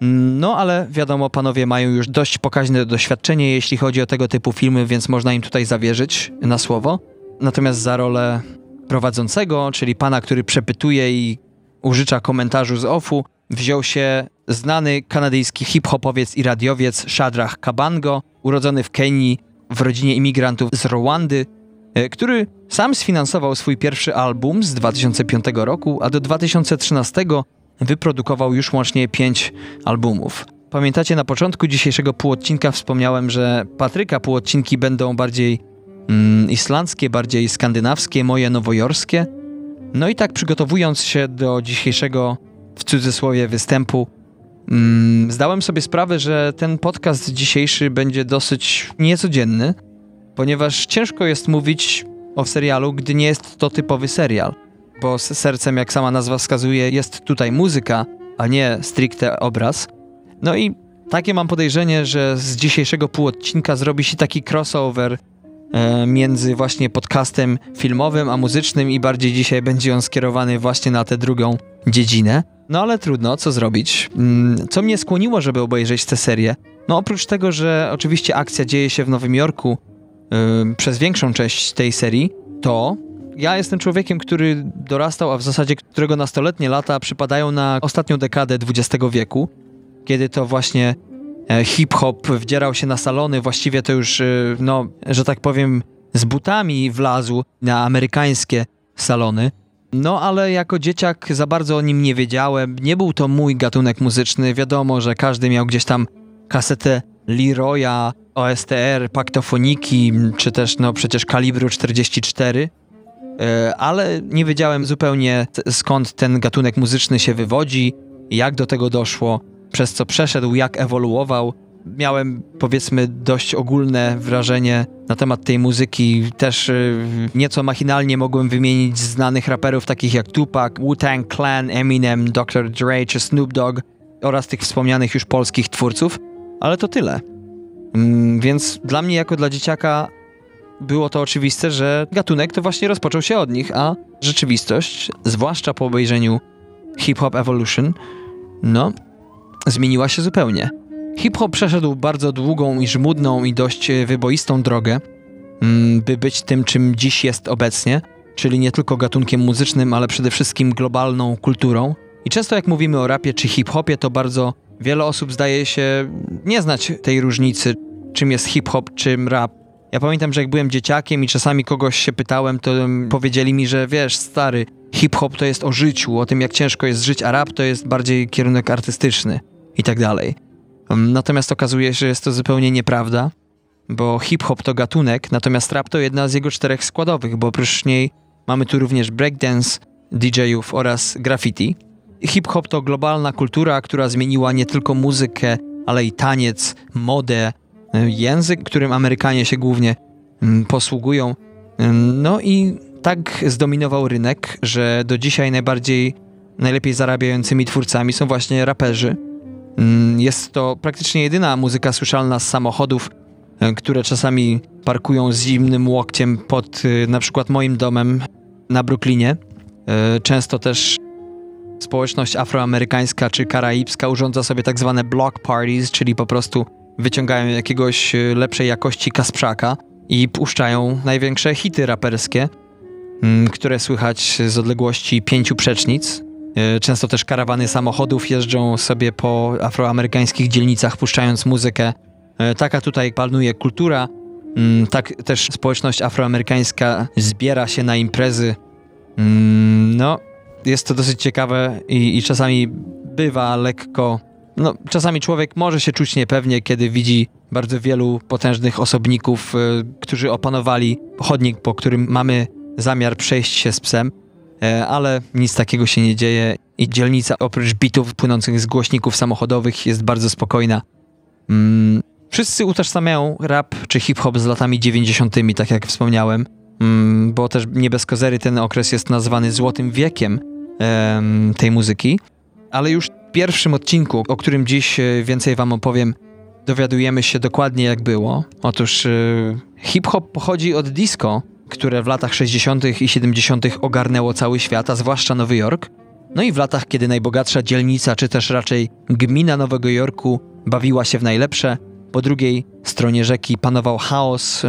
[SPEAKER 1] No, ale wiadomo, panowie mają już dość pokaźne doświadczenie, jeśli chodzi o tego typu filmy, więc można im tutaj zawierzyć na słowo. Natomiast za rolę prowadzącego, czyli pana, który przepytuje i użycza komentarzu z OFU, wziął się znany kanadyjski hip-hopowiec i radiowiec Shadrach Kabango, urodzony w Kenii w rodzinie imigrantów z Rwandy, e, który sam sfinansował swój pierwszy album z 2005 roku, a do 2013 wyprodukował już łącznie pięć albumów. Pamiętacie, na początku dzisiejszego półodcinka wspomniałem, że Patryka półodcinki będą bardziej mm, islandzkie, bardziej skandynawskie, moje nowojorskie. No i tak przygotowując się do dzisiejszego, w cudzysłowie, występu, Mm, zdałem sobie sprawę, że ten podcast dzisiejszy będzie dosyć niecodzienny, ponieważ ciężko jest mówić o serialu, gdy nie jest to typowy serial. Bo sercem, jak sama nazwa wskazuje, jest tutaj muzyka, a nie stricte obraz. No i takie mam podejrzenie, że z dzisiejszego półodcinka zrobi się taki crossover e, między właśnie podcastem filmowym a muzycznym i bardziej dzisiaj będzie on skierowany właśnie na tę drugą dziedzinę. No ale trudno, co zrobić? Mm, co mnie skłoniło, żeby obejrzeć tę serię? No oprócz tego, że oczywiście akcja dzieje się w Nowym Jorku yy, przez większą część tej serii, to ja jestem człowiekiem, który dorastał, a w zasadzie którego nastoletnie lata przypadają na ostatnią dekadę XX wieku, kiedy to właśnie e, hip-hop wdzierał się na salony, właściwie to już, e, no, że tak powiem, z butami wlazł na amerykańskie salony. No, ale jako dzieciak za bardzo o nim nie wiedziałem. Nie był to mój gatunek muzyczny. Wiadomo, że każdy miał gdzieś tam kasetę Leroya, OSTR, Paktofoniki, czy też, no, przecież kalibru 44. E, ale nie wiedziałem zupełnie skąd ten gatunek muzyczny się wywodzi, jak do tego doszło, przez co przeszedł, jak ewoluował. Miałem powiedzmy dość ogólne wrażenie na temat tej muzyki. Też e, nieco machinalnie mogłem wymienić znanych raperów takich jak Tupac, Wu-Tang Clan, Eminem, Dr. Dre czy Snoop Dogg oraz tych wspomnianych już polskich twórców, ale to tyle. Mm, więc dla mnie jako dla dzieciaka było to oczywiste, że gatunek to właśnie rozpoczął się od nich, a rzeczywistość, zwłaszcza po obejrzeniu Hip Hop Evolution, no, zmieniła się zupełnie. Hip-hop przeszedł bardzo długą i żmudną i dość wyboistą drogę, mm, by być tym, czym dziś jest obecnie, czyli nie tylko gatunkiem muzycznym, ale przede wszystkim globalną kulturą. I często jak mówimy o rapie czy hip-hopie, to bardzo wiele osób zdaje się nie znać tej różnicy, czym jest hip-hop, czym rap, ja pamiętam, że jak byłem dzieciakiem i czasami kogoś się pytałem, to powiedzieli mi, że wiesz, stary, hip-hop to jest o życiu, o tym jak ciężko jest żyć, a rap to jest bardziej kierunek artystyczny i tak dalej. Natomiast okazuje się, że jest to zupełnie nieprawda, bo hip-hop to gatunek, natomiast rap to jedna z jego czterech składowych, bo oprócz niej mamy tu również breakdance, DJ-ów oraz graffiti. Hip-hop to globalna kultura, która zmieniła nie tylko muzykę, ale i taniec, modę, język, którym Amerykanie się głównie mm, posługują. Mm, no i tak zdominował rynek, że do dzisiaj najbardziej, najlepiej zarabiającymi twórcami są właśnie raperzy. Mm, jest to praktycznie jedyna muzyka słyszalna z samochodów, e, które czasami parkują z zimnym łokciem pod e, na przykład moim domem na Brooklynie. E, często też społeczność afroamerykańska czy karaibska urządza sobie tak zwane block parties, czyli po prostu wyciągają jakiegoś e, lepszej jakości kasprzaka i puszczają największe hity raperskie, mm, które słychać z odległości pięciu przecznic. E, często też karawany samochodów jeżdżą sobie po afroamerykańskich dzielnicach, puszczając muzykę. E, taka tutaj panuje kultura. Mm, tak też społeczność afroamerykańska zbiera się na imprezy. Mm, no, jest to dosyć ciekawe i, i czasami bywa lekko no, czasami człowiek może się czuć niepewnie, kiedy widzi bardzo wielu potężnych osobników, y, którzy opanowali chodnik, po którym mamy zamiar przejść się z psem, y, ale nic takiego się nie dzieje i dzielnica oprócz bitów płynących z głośników samochodowych jest bardzo spokojna. Mm, wszyscy utożsamiają rap czy hip-hop z latami 90., tak jak wspomniałem, mm, bo też nie bez kozery ten okres jest nazwany złotym wiekiem tej muzyki, ale już pierwszym odcinku, o którym dziś e, więcej Wam opowiem, dowiadujemy się dokładnie jak było. Otóż yy, hip-hop pochodzi od disco, które w latach 60. i 70. ogarnęło cały świat, a zwłaszcza Nowy Jork. No i w latach, kiedy najbogatsza dzielnica, czy też raczej gmina Nowego Jorku bawiła się w najlepsze, po drugiej stronie rzeki panował chaos,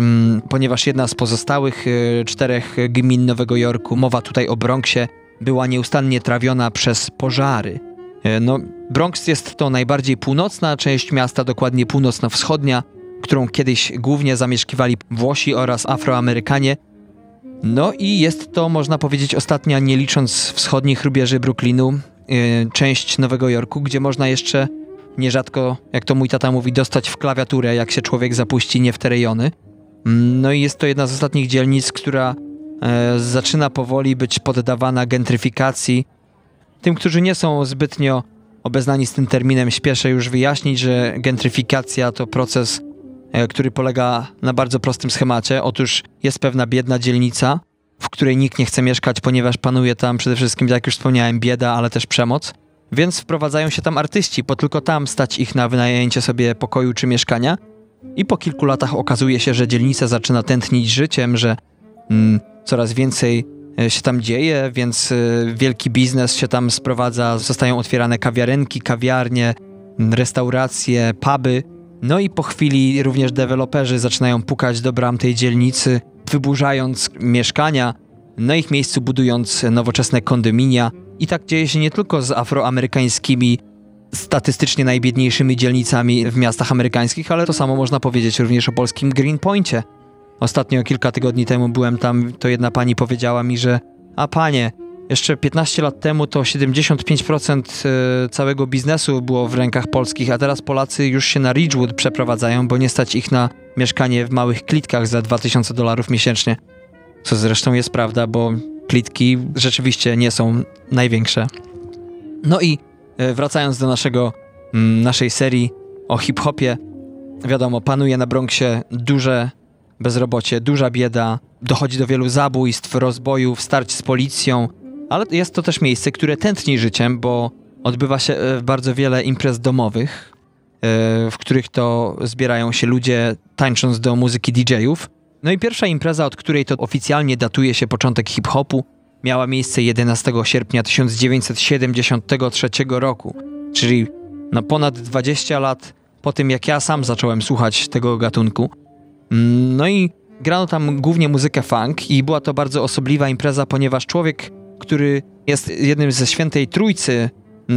[SPEAKER 1] ponieważ jedna z pozostałych e, czterech gmin Nowego Jorku, mowa tutaj o Bronxie, była nieustannie trawiona przez pożary. E, no, Bronx jest to najbardziej północna część miasta, dokładnie północno-wschodnia, którą kiedyś głównie zamieszkiwali Włosi oraz Afroamerykanie. No i jest to, można powiedzieć, ostatnia, nie licząc wschodnich rubieży Brooklynu, yy, część Nowego Jorku, gdzie można jeszcze nierzadko, jak to mój tata mówi, dostać w klawiaturę, jak się człowiek zapuści nie w te rejony. No i jest to jedna z ostatnich dzielnic, która e, zaczyna powoli być poddawana gentryfikacji, tym, którzy nie są zbytnio obeznani z tym terminem, śpieszę już wyjaśnić, że gentryfikacja to proces, e, który polega na bardzo prostym schemacie. Otóż jest pewna biedna dzielnica, w której nikt nie chce mieszkać, ponieważ panuje tam przede wszystkim, jak już wspomniałem, bieda, ale też przemoc. Więc wprowadzają się tam artyści, bo tylko tam stać ich na wynajęcie sobie pokoju czy mieszkania. I po kilku latach okazuje się, że dzielnica zaczyna tętnić życiem, że mm, coraz więcej się tam dzieje, więc y, wielki biznes się tam sprowadza, zostają otwierane kawiarenki, kawiarnie, restauracje, puby. No i po chwili również deweloperzy zaczynają pukać do bram tej dzielnicy, wyburzając mieszkania, na ich miejscu budując nowoczesne kondominia. I tak dzieje się nie tylko z afroamerykańskimi, statystycznie najbiedniejszymi dzielnicami w miastach amerykańskich, ale to samo można powiedzieć również o polskim Greenpointie. Ostatnio kilka tygodni temu byłem tam, to jedna pani powiedziała mi, że a panie, jeszcze 15 lat temu to 75% e, całego biznesu było w rękach polskich, a teraz Polacy już się na Ridgewood przeprowadzają, bo nie stać ich na mieszkanie w małych klitkach za 2000 dolarów miesięcznie. Co zresztą jest prawda, bo klitki rzeczywiście nie są największe. No i e, wracając do naszego, mm, naszej serii o hip-hopie, wiadomo, panuje na Bronxie duże bezrobocie, duża bieda, dochodzi do wielu zabójstw, rozbojów, starć z policją, ale jest to też miejsce, które tętni życiem, bo odbywa się e, bardzo wiele imprez domowych, e, w których to zbierają się ludzie tańcząc do muzyki DJ-ów. No i pierwsza impreza, od której to oficjalnie datuje się początek hip-hopu, miała miejsce 11 sierpnia 1973 roku, czyli na ponad 20 lat po tym, jak ja sam zacząłem słuchać tego gatunku. Mm, no i grano tam głównie muzykę funk i była to bardzo osobliwa impreza, ponieważ człowiek który jest jednym ze świętej trójcy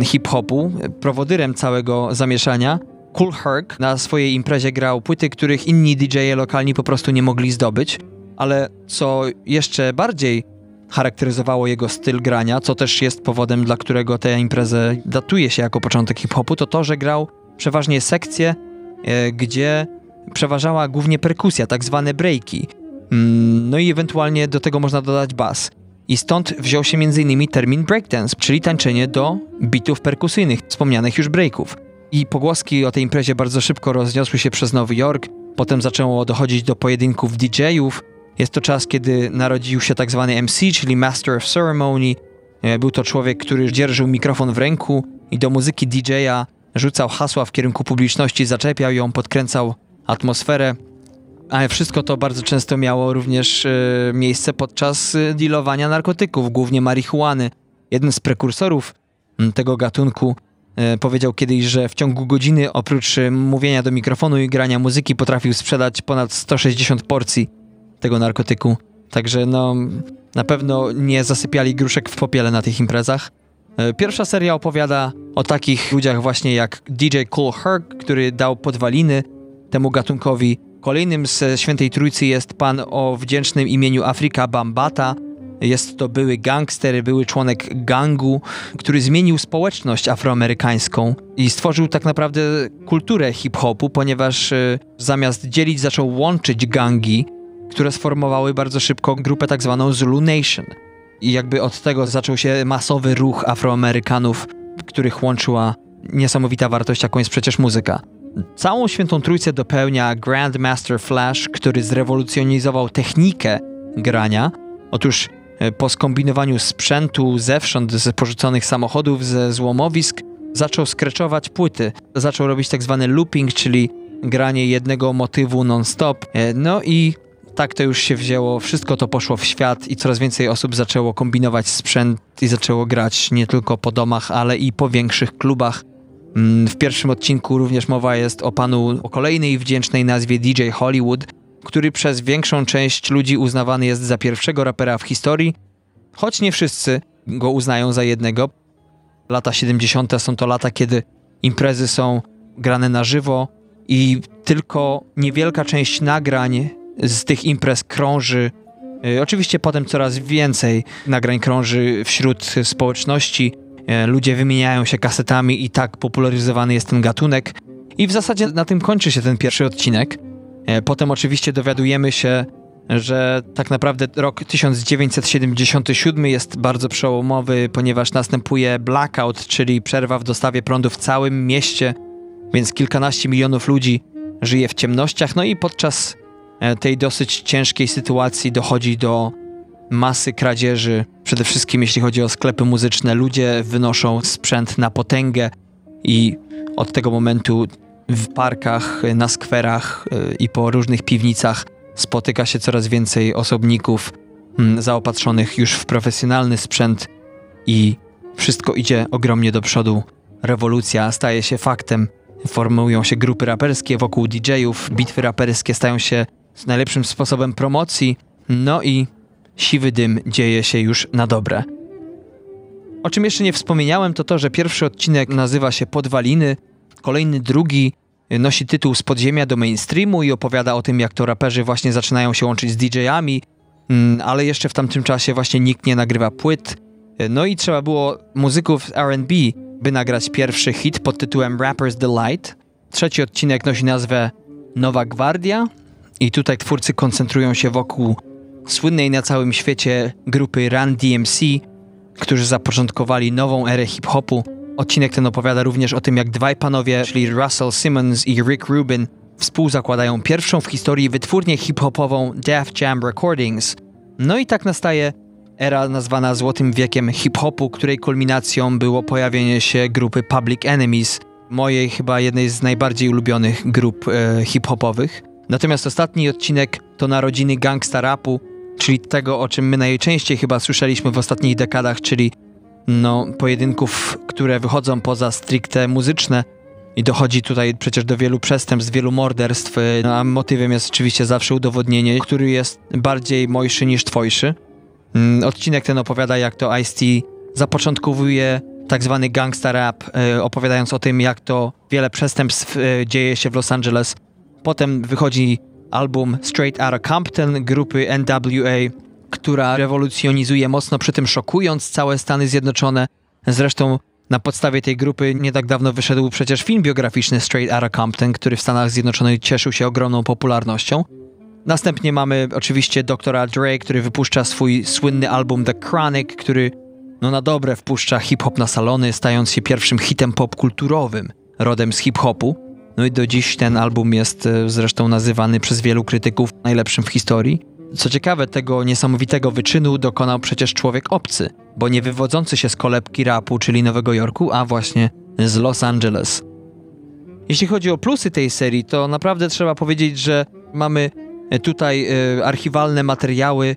[SPEAKER 1] hip-hopu, prowodyrem całego zamieszania. Cool Herc na swojej imprezie grał płyty, których inni DJ-e lokalni po prostu nie mogli zdobyć, ale co jeszcze bardziej charakteryzowało jego styl grania, co też jest powodem, dla którego tę imprezę datuje się jako początek hip-hopu, to to, że grał przeważnie sekcje, e, gdzie przeważała głównie perkusja, tak zwane breaki. Mm, no i ewentualnie do tego można dodać bas. I stąd wziął się m.in. termin breakdance, czyli tańczenie do bitów perkusyjnych, wspomnianych już breaków. I pogłoski o tej imprezie bardzo szybko rozniosły się przez Nowy Jork, potem zaczęło dochodzić do pojedynków DJ-ów. Jest to czas, kiedy narodził się tak zwany MC, czyli Master of Ceremony. E, był to człowiek, który dzierżył mikrofon w ręku i do muzyki DJ-a rzucał hasła w kierunku publiczności, zaczepiał ją, podkręcał atmosferę. Ale wszystko to bardzo często miało również e, miejsce podczas e, dealowania narkotyków, głównie marihuany. Jeden z prekursorów m, tego gatunku e, powiedział kiedyś, że w ciągu godziny oprócz mówienia do mikrofonu i grania muzyki potrafił sprzedać ponad 160 porcji tego narkotyku. Także no, na pewno nie zasypiali gruszek w popiele na tych imprezach. Pierwsza seria opowiada o takich ludziach właśnie jak DJ Cool Herc, który dał podwaliny temu gatunkowi Kolejnym z Świętej Trójcy jest pan o wdzięcznym imieniu Afryka Bambata. Jest to były gangster, były członek gangu, który zmienił społeczność afroamerykańską i stworzył tak naprawdę kulturę hip-hopu, ponieważ y, zamiast dzielić zaczął łączyć gangi, które sformowały bardzo szybko grupę tak zwaną Zulu Nation. I jakby od tego zaczął się masowy ruch Afroamerykanów, których łączyła niesamowita wartość, jaką jest przecież muzyka. Całą Świętą Trójcę dopełnia Grandmaster Flash, który zrewolucjonizował technikę grania. Otóż e, po skombinowaniu sprzętu zewsząd, z porzuconych samochodów, ze złomowisk, zaczął skreczować płyty. Zaczął robić tak zwany looping, czyli granie jednego motywu non-stop. E, no i tak to już się wzięło, wszystko to poszło w świat i coraz więcej osób zaczęło kombinować sprzęt i zaczęło grać nie tylko po domach, ale i po większych klubach. Mm, w pierwszym odcinku również mowa jest o panu o kolejnej wdzięcznej nazwie DJ Hollywood, który przez większą część ludzi uznawany jest za pierwszego rapera w historii, choć nie wszyscy go uznają za jednego. Lata 70. są to lata, kiedy imprezy są grane na żywo i tylko niewielka część nagrań z tych imprez krąży. Y, oczywiście potem coraz więcej nagrań krąży wśród społeczności, ludzie wymieniają się kasetami i tak popularyzowany jest ten gatunek. I w zasadzie na tym kończy się ten pierwszy odcinek. E, potem oczywiście dowiadujemy się, że tak naprawdę rok 1977 jest bardzo przełomowy, ponieważ następuje blackout, czyli przerwa w dostawie prądu w całym mieście, więc kilkanaście milionów ludzi żyje w ciemnościach. No i podczas e, tej dosyć ciężkiej sytuacji dochodzi do masy kradzieży, przede wszystkim jeśli chodzi o sklepy muzyczne. Ludzie wynoszą sprzęt na potęgę i od tego momentu w parkach, na skwerach y, i po różnych piwnicach spotyka się coraz więcej osobników mm, zaopatrzonych już w profesjonalny sprzęt i wszystko idzie ogromnie do przodu. Rewolucja staje się faktem. Formują się grupy raperskie wokół DJ-ów, bitwy raperskie stają się najlepszym sposobem promocji, no i siwy dym dzieje się już na dobre. O czym jeszcze nie wspomniałem, to to, że pierwszy odcinek nazywa się Podwaliny, kolejny drugi nosi tytuł Z podziemia do mainstreamu i opowiada o tym, jak to raperzy właśnie zaczynają się łączyć z DJ-ami, mm, ale jeszcze w tamtym czasie właśnie nikt nie nagrywa płyt. No i trzeba było muzyków R&B, by nagrać pierwszy hit pod tytułem Rapper's Delight. Trzeci odcinek nosi nazwę Nowa Gwardia i tutaj twórcy koncentrują się wokół słynnej na całym świecie grupy Run DMC, którzy zapoczątkowali nową erę hip-hopu. Odcinek ten opowiada również o tym, jak dwaj panowie, czyli Russell Simmons i Rick Rubin, współzakładają pierwszą w historii wytwórnię hip-hopową Def Jam Recordings. No i tak nastaje era nazwana Złotym Wiekiem hip-hopu, której kulminacją było pojawienie się grupy Public Enemies, mojej chyba jednej z najbardziej ulubionych grup e, hip-hopowych. Natomiast ostatni odcinek to narodziny gangsta rapu, czyli tego, o czym my najczęściej chyba słyszeliśmy w ostatnich dekadach, czyli no, pojedynków, które wychodzą poza stricte muzyczne i dochodzi tutaj przecież do wielu przestępstw, wielu morderstw, no, a motywem jest oczywiście zawsze udowodnienie, który jest bardziej mojszy niż twojszy. Mm, odcinek ten opowiada, jak to Ice-T zapoczątkowuje tak zwany gangsta rap, e, opowiadając o tym, jak to wiele przestępstw e, dzieje się w Los Angeles. Potem wychodzi album Straight Outta Compton grupy NWA, która rewolucjonizuje mocno, przy tym szokując całe Stany Zjednoczone. Zresztą na podstawie tej grupy nie tak dawno wyszedł przecież film biograficzny Straight Outta Compton, który w Stanach Zjednoczonych cieszył się ogromną popularnością. Następnie mamy oczywiście doktora Dre, który wypuszcza swój słynny album The Chronic, który no na dobre wpuszcza hip-hop na salony, stając się pierwszym hitem popkulturowym rodem z hip-hopu. No i do dziś ten album jest e, zresztą nazywany przez wielu krytyków najlepszym w historii. Co ciekawe, tego niesamowitego wyczynu dokonał przecież człowiek obcy, bo nie wywodzący się z kolebki rapu, czyli Nowego Jorku, a właśnie z Los Angeles. Jeśli chodzi o plusy tej serii, to naprawdę trzeba powiedzieć, że mamy e, tutaj y, archiwalne materiały,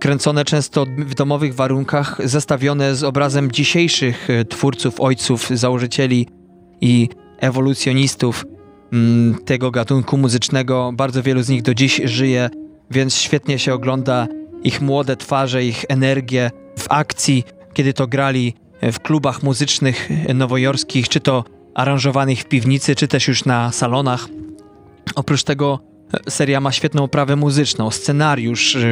[SPEAKER 1] kręcone często w domowych warunkach, zestawione z obrazem dzisiejszych twórców, ojców, założycieli i ewolucjonistów tego gatunku muzycznego. Bardzo wielu z nich do dziś żyje, więc świetnie się ogląda ich młode twarze, ich energię w akcji, kiedy to grali w klubach muzycznych nowojorskich, czy to aranżowanych w piwnicy, czy też już na salonach. Oprócz tego e, seria ma świetną oprawę muzyczną, scenariusz, e,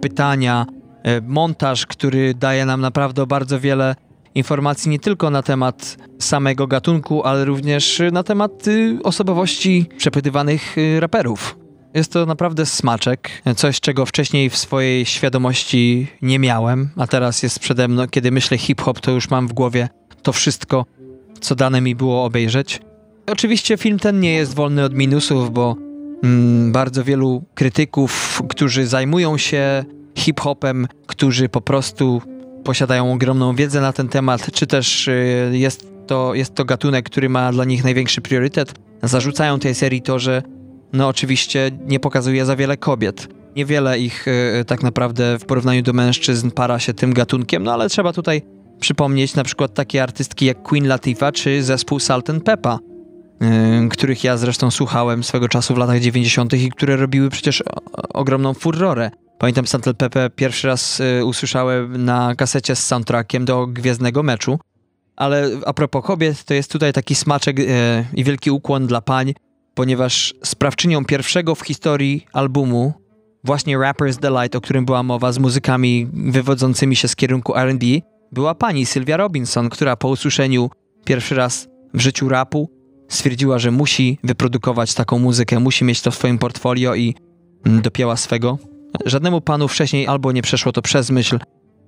[SPEAKER 1] pytania, e, montaż, który daje nam naprawdę bardzo wiele informacji nie tylko na temat samego gatunku, ale również na temat y, osobowości przepytywanych y, raperów. Jest to naprawdę smaczek, coś czego wcześniej w swojej świadomości nie miałem, a teraz jest przede mną. Kiedy myślę hip-hop, to już mam w głowie to wszystko, co dane mi było obejrzeć. Oczywiście film ten nie jest wolny od minusów, bo mm, bardzo wielu krytyków, którzy zajmują się hip-hopem, którzy po prostu posiadają ogromną wiedzę na ten temat, czy też y, jest to, jest to gatunek, który ma dla nich największy priorytet. Zarzucają tej serii to, że no oczywiście nie pokazuje za wiele kobiet. Niewiele ich y, tak naprawdę w porównaniu do mężczyzn para się tym gatunkiem, no ale trzeba tutaj przypomnieć na przykład takie artystki jak Queen Latifah czy zespół Salt and Peppa, y, których ja zresztą słuchałem swego czasu w latach 90. i które robiły przecież ogromną furorę. Pamiętam Santel Pepe pierwszy raz y, usłyszałem na kasecie z soundtrackiem do Gwiezdnego Meczu. Ale a propos kobiet, to jest tutaj taki smaczek y, i wielki ukłon dla pań, ponieważ sprawczynią pierwszego w historii albumu, właśnie Rapper's Delight, o którym była mowa, z muzykami wywodzącymi się z kierunku R&B, była pani Sylwia Robinson, która po usłyszeniu pierwszy raz w życiu rapu stwierdziła, że musi wyprodukować taką muzykę, musi mieć to w swoim portfolio i mm, dopięła swego. Żadnemu panu wcześniej albo nie przeszło to przez myśl,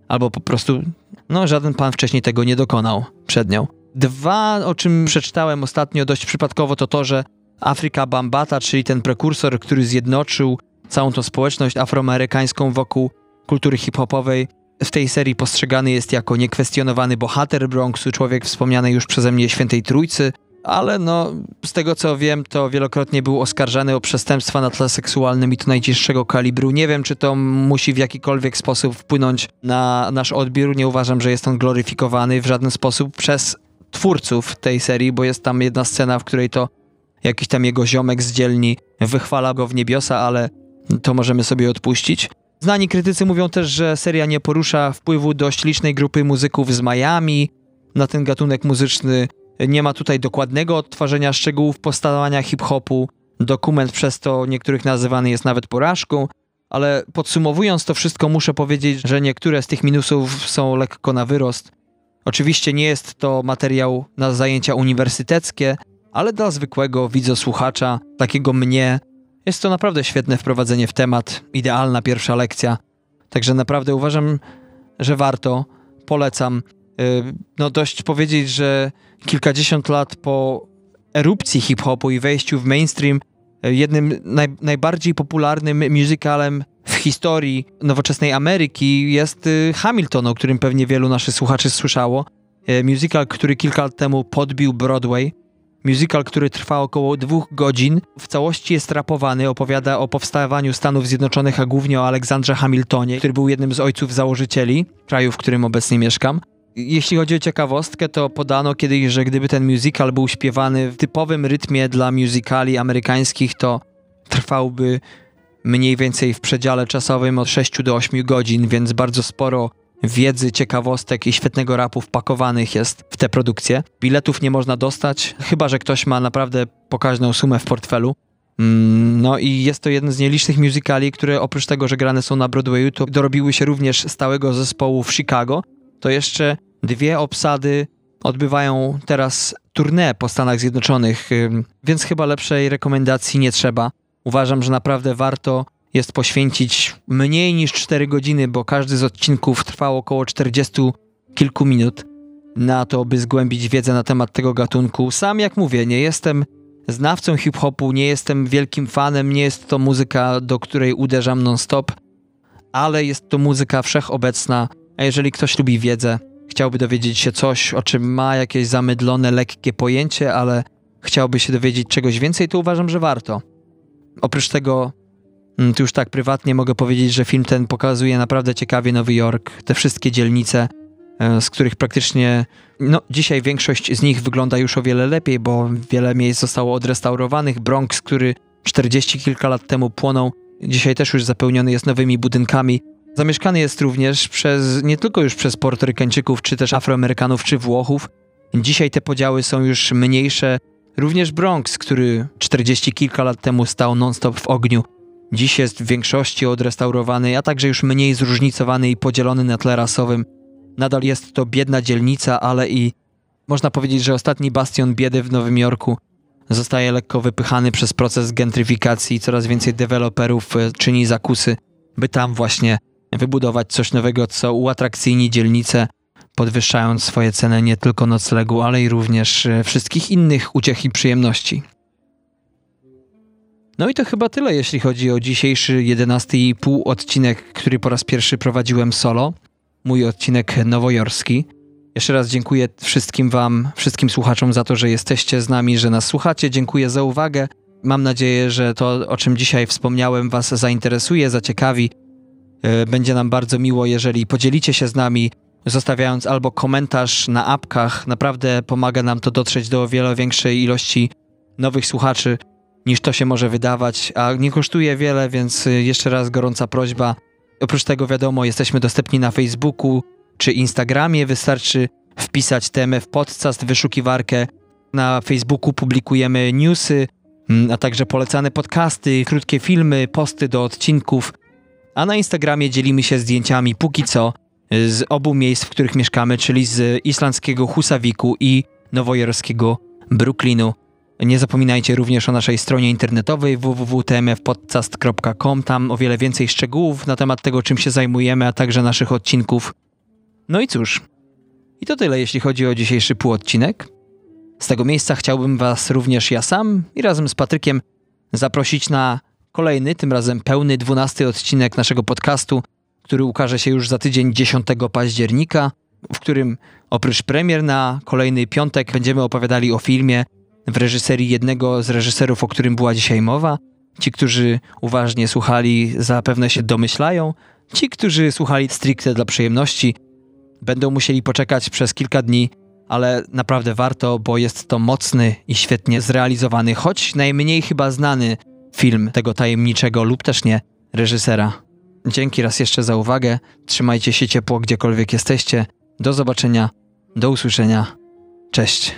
[SPEAKER 1] albo po prostu, no, żaden pan wcześniej tego nie dokonał przed nią. Dwa, o czym przeczytałem ostatnio dość przypadkowo, to to, że Afryka Bambata, czyli ten prekursor, który zjednoczył całą tą społeczność afroamerykańską wokół kultury hip-hopowej, w tej serii postrzegany jest jako niekwestionowany bohater Bronxu, człowiek wspomniany już przeze mnie Świętej Trójcy, ale no, z tego co wiem, to wielokrotnie był oskarżany o przestępstwa na tle seksualnym i to najcięższego kalibru. Nie wiem, czy to musi w jakikolwiek sposób wpłynąć na nasz odbiór. Nie uważam, że jest on gloryfikowany w żaden sposób przez twórców tej serii, bo jest tam jedna scena, w której to jakiś tam jego ziomek z dzielni wychwala go w niebiosa, ale to możemy sobie odpuścić. Znani krytycy mówią też, że seria nie porusza wpływu dość licznej grupy muzyków z Miami na ten gatunek muzyczny. Nie ma tutaj dokładnego odtwarzania szczegółów powstawania hip-hopu. Dokument przez to niektórych nazywany jest nawet porażką, ale podsumowując to wszystko, muszę powiedzieć, że niektóre z tych minusów są lekko na wyrost. Oczywiście nie jest to materiał na zajęcia uniwersyteckie, ale dla zwykłego widzosłuchacza, takiego mnie, jest to naprawdę świetne wprowadzenie w temat, idealna pierwsza lekcja. Także naprawdę uważam, że warto, polecam. Y, no dość powiedzieć, że kilkadziesiąt lat po erupcji hip-hopu i wejściu w mainstream, y, jednym naj, najbardziej popularnym musicalem w historii nowoczesnej Ameryki jest y, Hamilton, o którym pewnie wielu naszych słuchaczy słyszało. Musical, który kilka lat temu podbił Broadway. Musical, który trwa około dwóch godzin, w całości jest rapowany, opowiada o powstawaniu Stanów Zjednoczonych, a głównie o Aleksandrze Hamiltonie, który był jednym z ojców założycieli kraju, w którym obecnie mieszkam. Jeśli chodzi o ciekawostkę, to podano kiedyś, że gdyby ten musical był śpiewany w typowym rytmie dla musicali amerykańskich, to trwałby mniej więcej w przedziale czasowym od 6 do 8 godzin, więc bardzo sporo wiedzy, ciekawostek i świetnego rapu wpakowanych jest w te produkcje. Biletów nie można dostać, chyba że ktoś ma naprawdę pokaźną sumę w portfelu. Mm, no i jest to jeden z nielicznych musicali, które oprócz tego, że grane są na Broadwayu, to dorobiły się również stałego zespołu w Chicago. To jeszcze dwie obsady odbywają teraz tournée po Stanach Zjednoczonych, więc chyba lepszej rekomendacji nie trzeba. Uważam, że naprawdę warto jest poświęcić mniej niż 4 godziny, bo każdy z odcinków trwał około 40 kilku minut na to, by zgłębić wiedzę na temat tego gatunku. Sam, jak mówię, nie jestem znawcą hip-hopu, nie jestem wielkim fanem, nie jest to muzyka, do której uderzam non-stop, ale jest to muzyka wszechobecna, a jeżeli ktoś lubi wiedzę, chciałby dowiedzieć się coś, o czym ma jakieś zamydlone, lekkie pojęcie, ale chciałby się dowiedzieć czegoś więcej, to uważam, że warto. Oprócz tego Mm, tu już tak prywatnie mogę powiedzieć, że film ten pokazuje naprawdę ciekawie Nowy Jork, te wszystkie dzielnice, e, z których praktycznie, no dzisiaj większość z nich wygląda już o wiele lepiej, bo wiele miejsc zostało odrestaurowanych. Bronx, który 40 kilka lat temu płonął, dzisiaj też już zapełniony jest nowymi budynkami. Zamieszkany jest również przez, nie tylko już przez Portorykańczyków, czy też Afroamerykanów, czy Włochów. Dzisiaj te podziały są już mniejsze. Również Bronx, który 40 kilka lat temu stał non-stop w ogniu, Dziś jest w większości odrestaurowany, a także już mniej zróżnicowany i podzielony na tle rasowym. Nadal jest to biedna dzielnica, ale i można powiedzieć, że ostatni bastion biedy w Nowym Jorku zostaje lekko wypychany przez proces gentryfikacji i coraz więcej deweloperów e, czyni zakusy, by tam właśnie wybudować coś nowego, co uatrakcyjni dzielnicę, podwyższając swoje ceny nie tylko noclegu, ale i również e, wszystkich innych uciech i przyjemności. No i to chyba tyle, jeśli chodzi o dzisiejszy 11,5 odcinek, który po raz pierwszy prowadziłem solo. Mój odcinek nowojorski. Jeszcze raz dziękuję wszystkim Wam, wszystkim słuchaczom za to, że jesteście z nami, że nas słuchacie. Dziękuję za uwagę. Mam nadzieję, że to, o czym dzisiaj wspomniałem, Was zainteresuje, zaciekawi. E, będzie nam bardzo miło, jeżeli podzielicie się z nami, zostawiając albo komentarz na apkach. Naprawdę pomaga nam to dotrzeć do o wiele większej ilości nowych słuchaczy niż to się może wydawać, a nie kosztuje wiele, więc y, jeszcze raz gorąca prośba. Oprócz tego wiadomo, jesteśmy dostępni na Facebooku czy Instagramie, wystarczy wpisać TMF Podcast, wyszukiwarkę. Na Facebooku publikujemy newsy, mm, a także polecane podcasty, krótkie filmy, posty do odcinków, a na Instagramie dzielimy się zdjęciami póki co y, z obu miejsc, w których mieszkamy, czyli z islandzkiego Husaviku i nowojorskiego Brooklynu. Nie zapominajcie również o naszej stronie internetowej www.tmfpodcast.com. Tam o wiele więcej szczegółów na temat tego, czym się zajmujemy, a także naszych odcinków. No i cóż, i to tyle, jeśli chodzi o dzisiejszy półodcinek. Z tego miejsca chciałbym Was również ja sam i razem z Patrykiem zaprosić na kolejny, tym razem pełny, dwunasty odcinek naszego podcastu, który ukaże się już za tydzień 10 października, w którym oprócz premier na kolejny piątek będziemy opowiadali o filmie w reżyserii jednego z reżyserów, o którym była dzisiaj mowa. Ci, którzy uważnie słuchali, zapewne się domyślają. Ci, którzy słuchali stricte dla przyjemności, będą musieli poczekać przez kilka dni, ale naprawdę warto, bo jest to mocny i świetnie zrealizowany, choć najmniej chyba znany film tego tajemniczego lub też nie reżysera. Dzięki raz jeszcze za uwagę. Trzymajcie się ciepło, gdziekolwiek jesteście. Do zobaczenia, do usłyszenia. Cześć.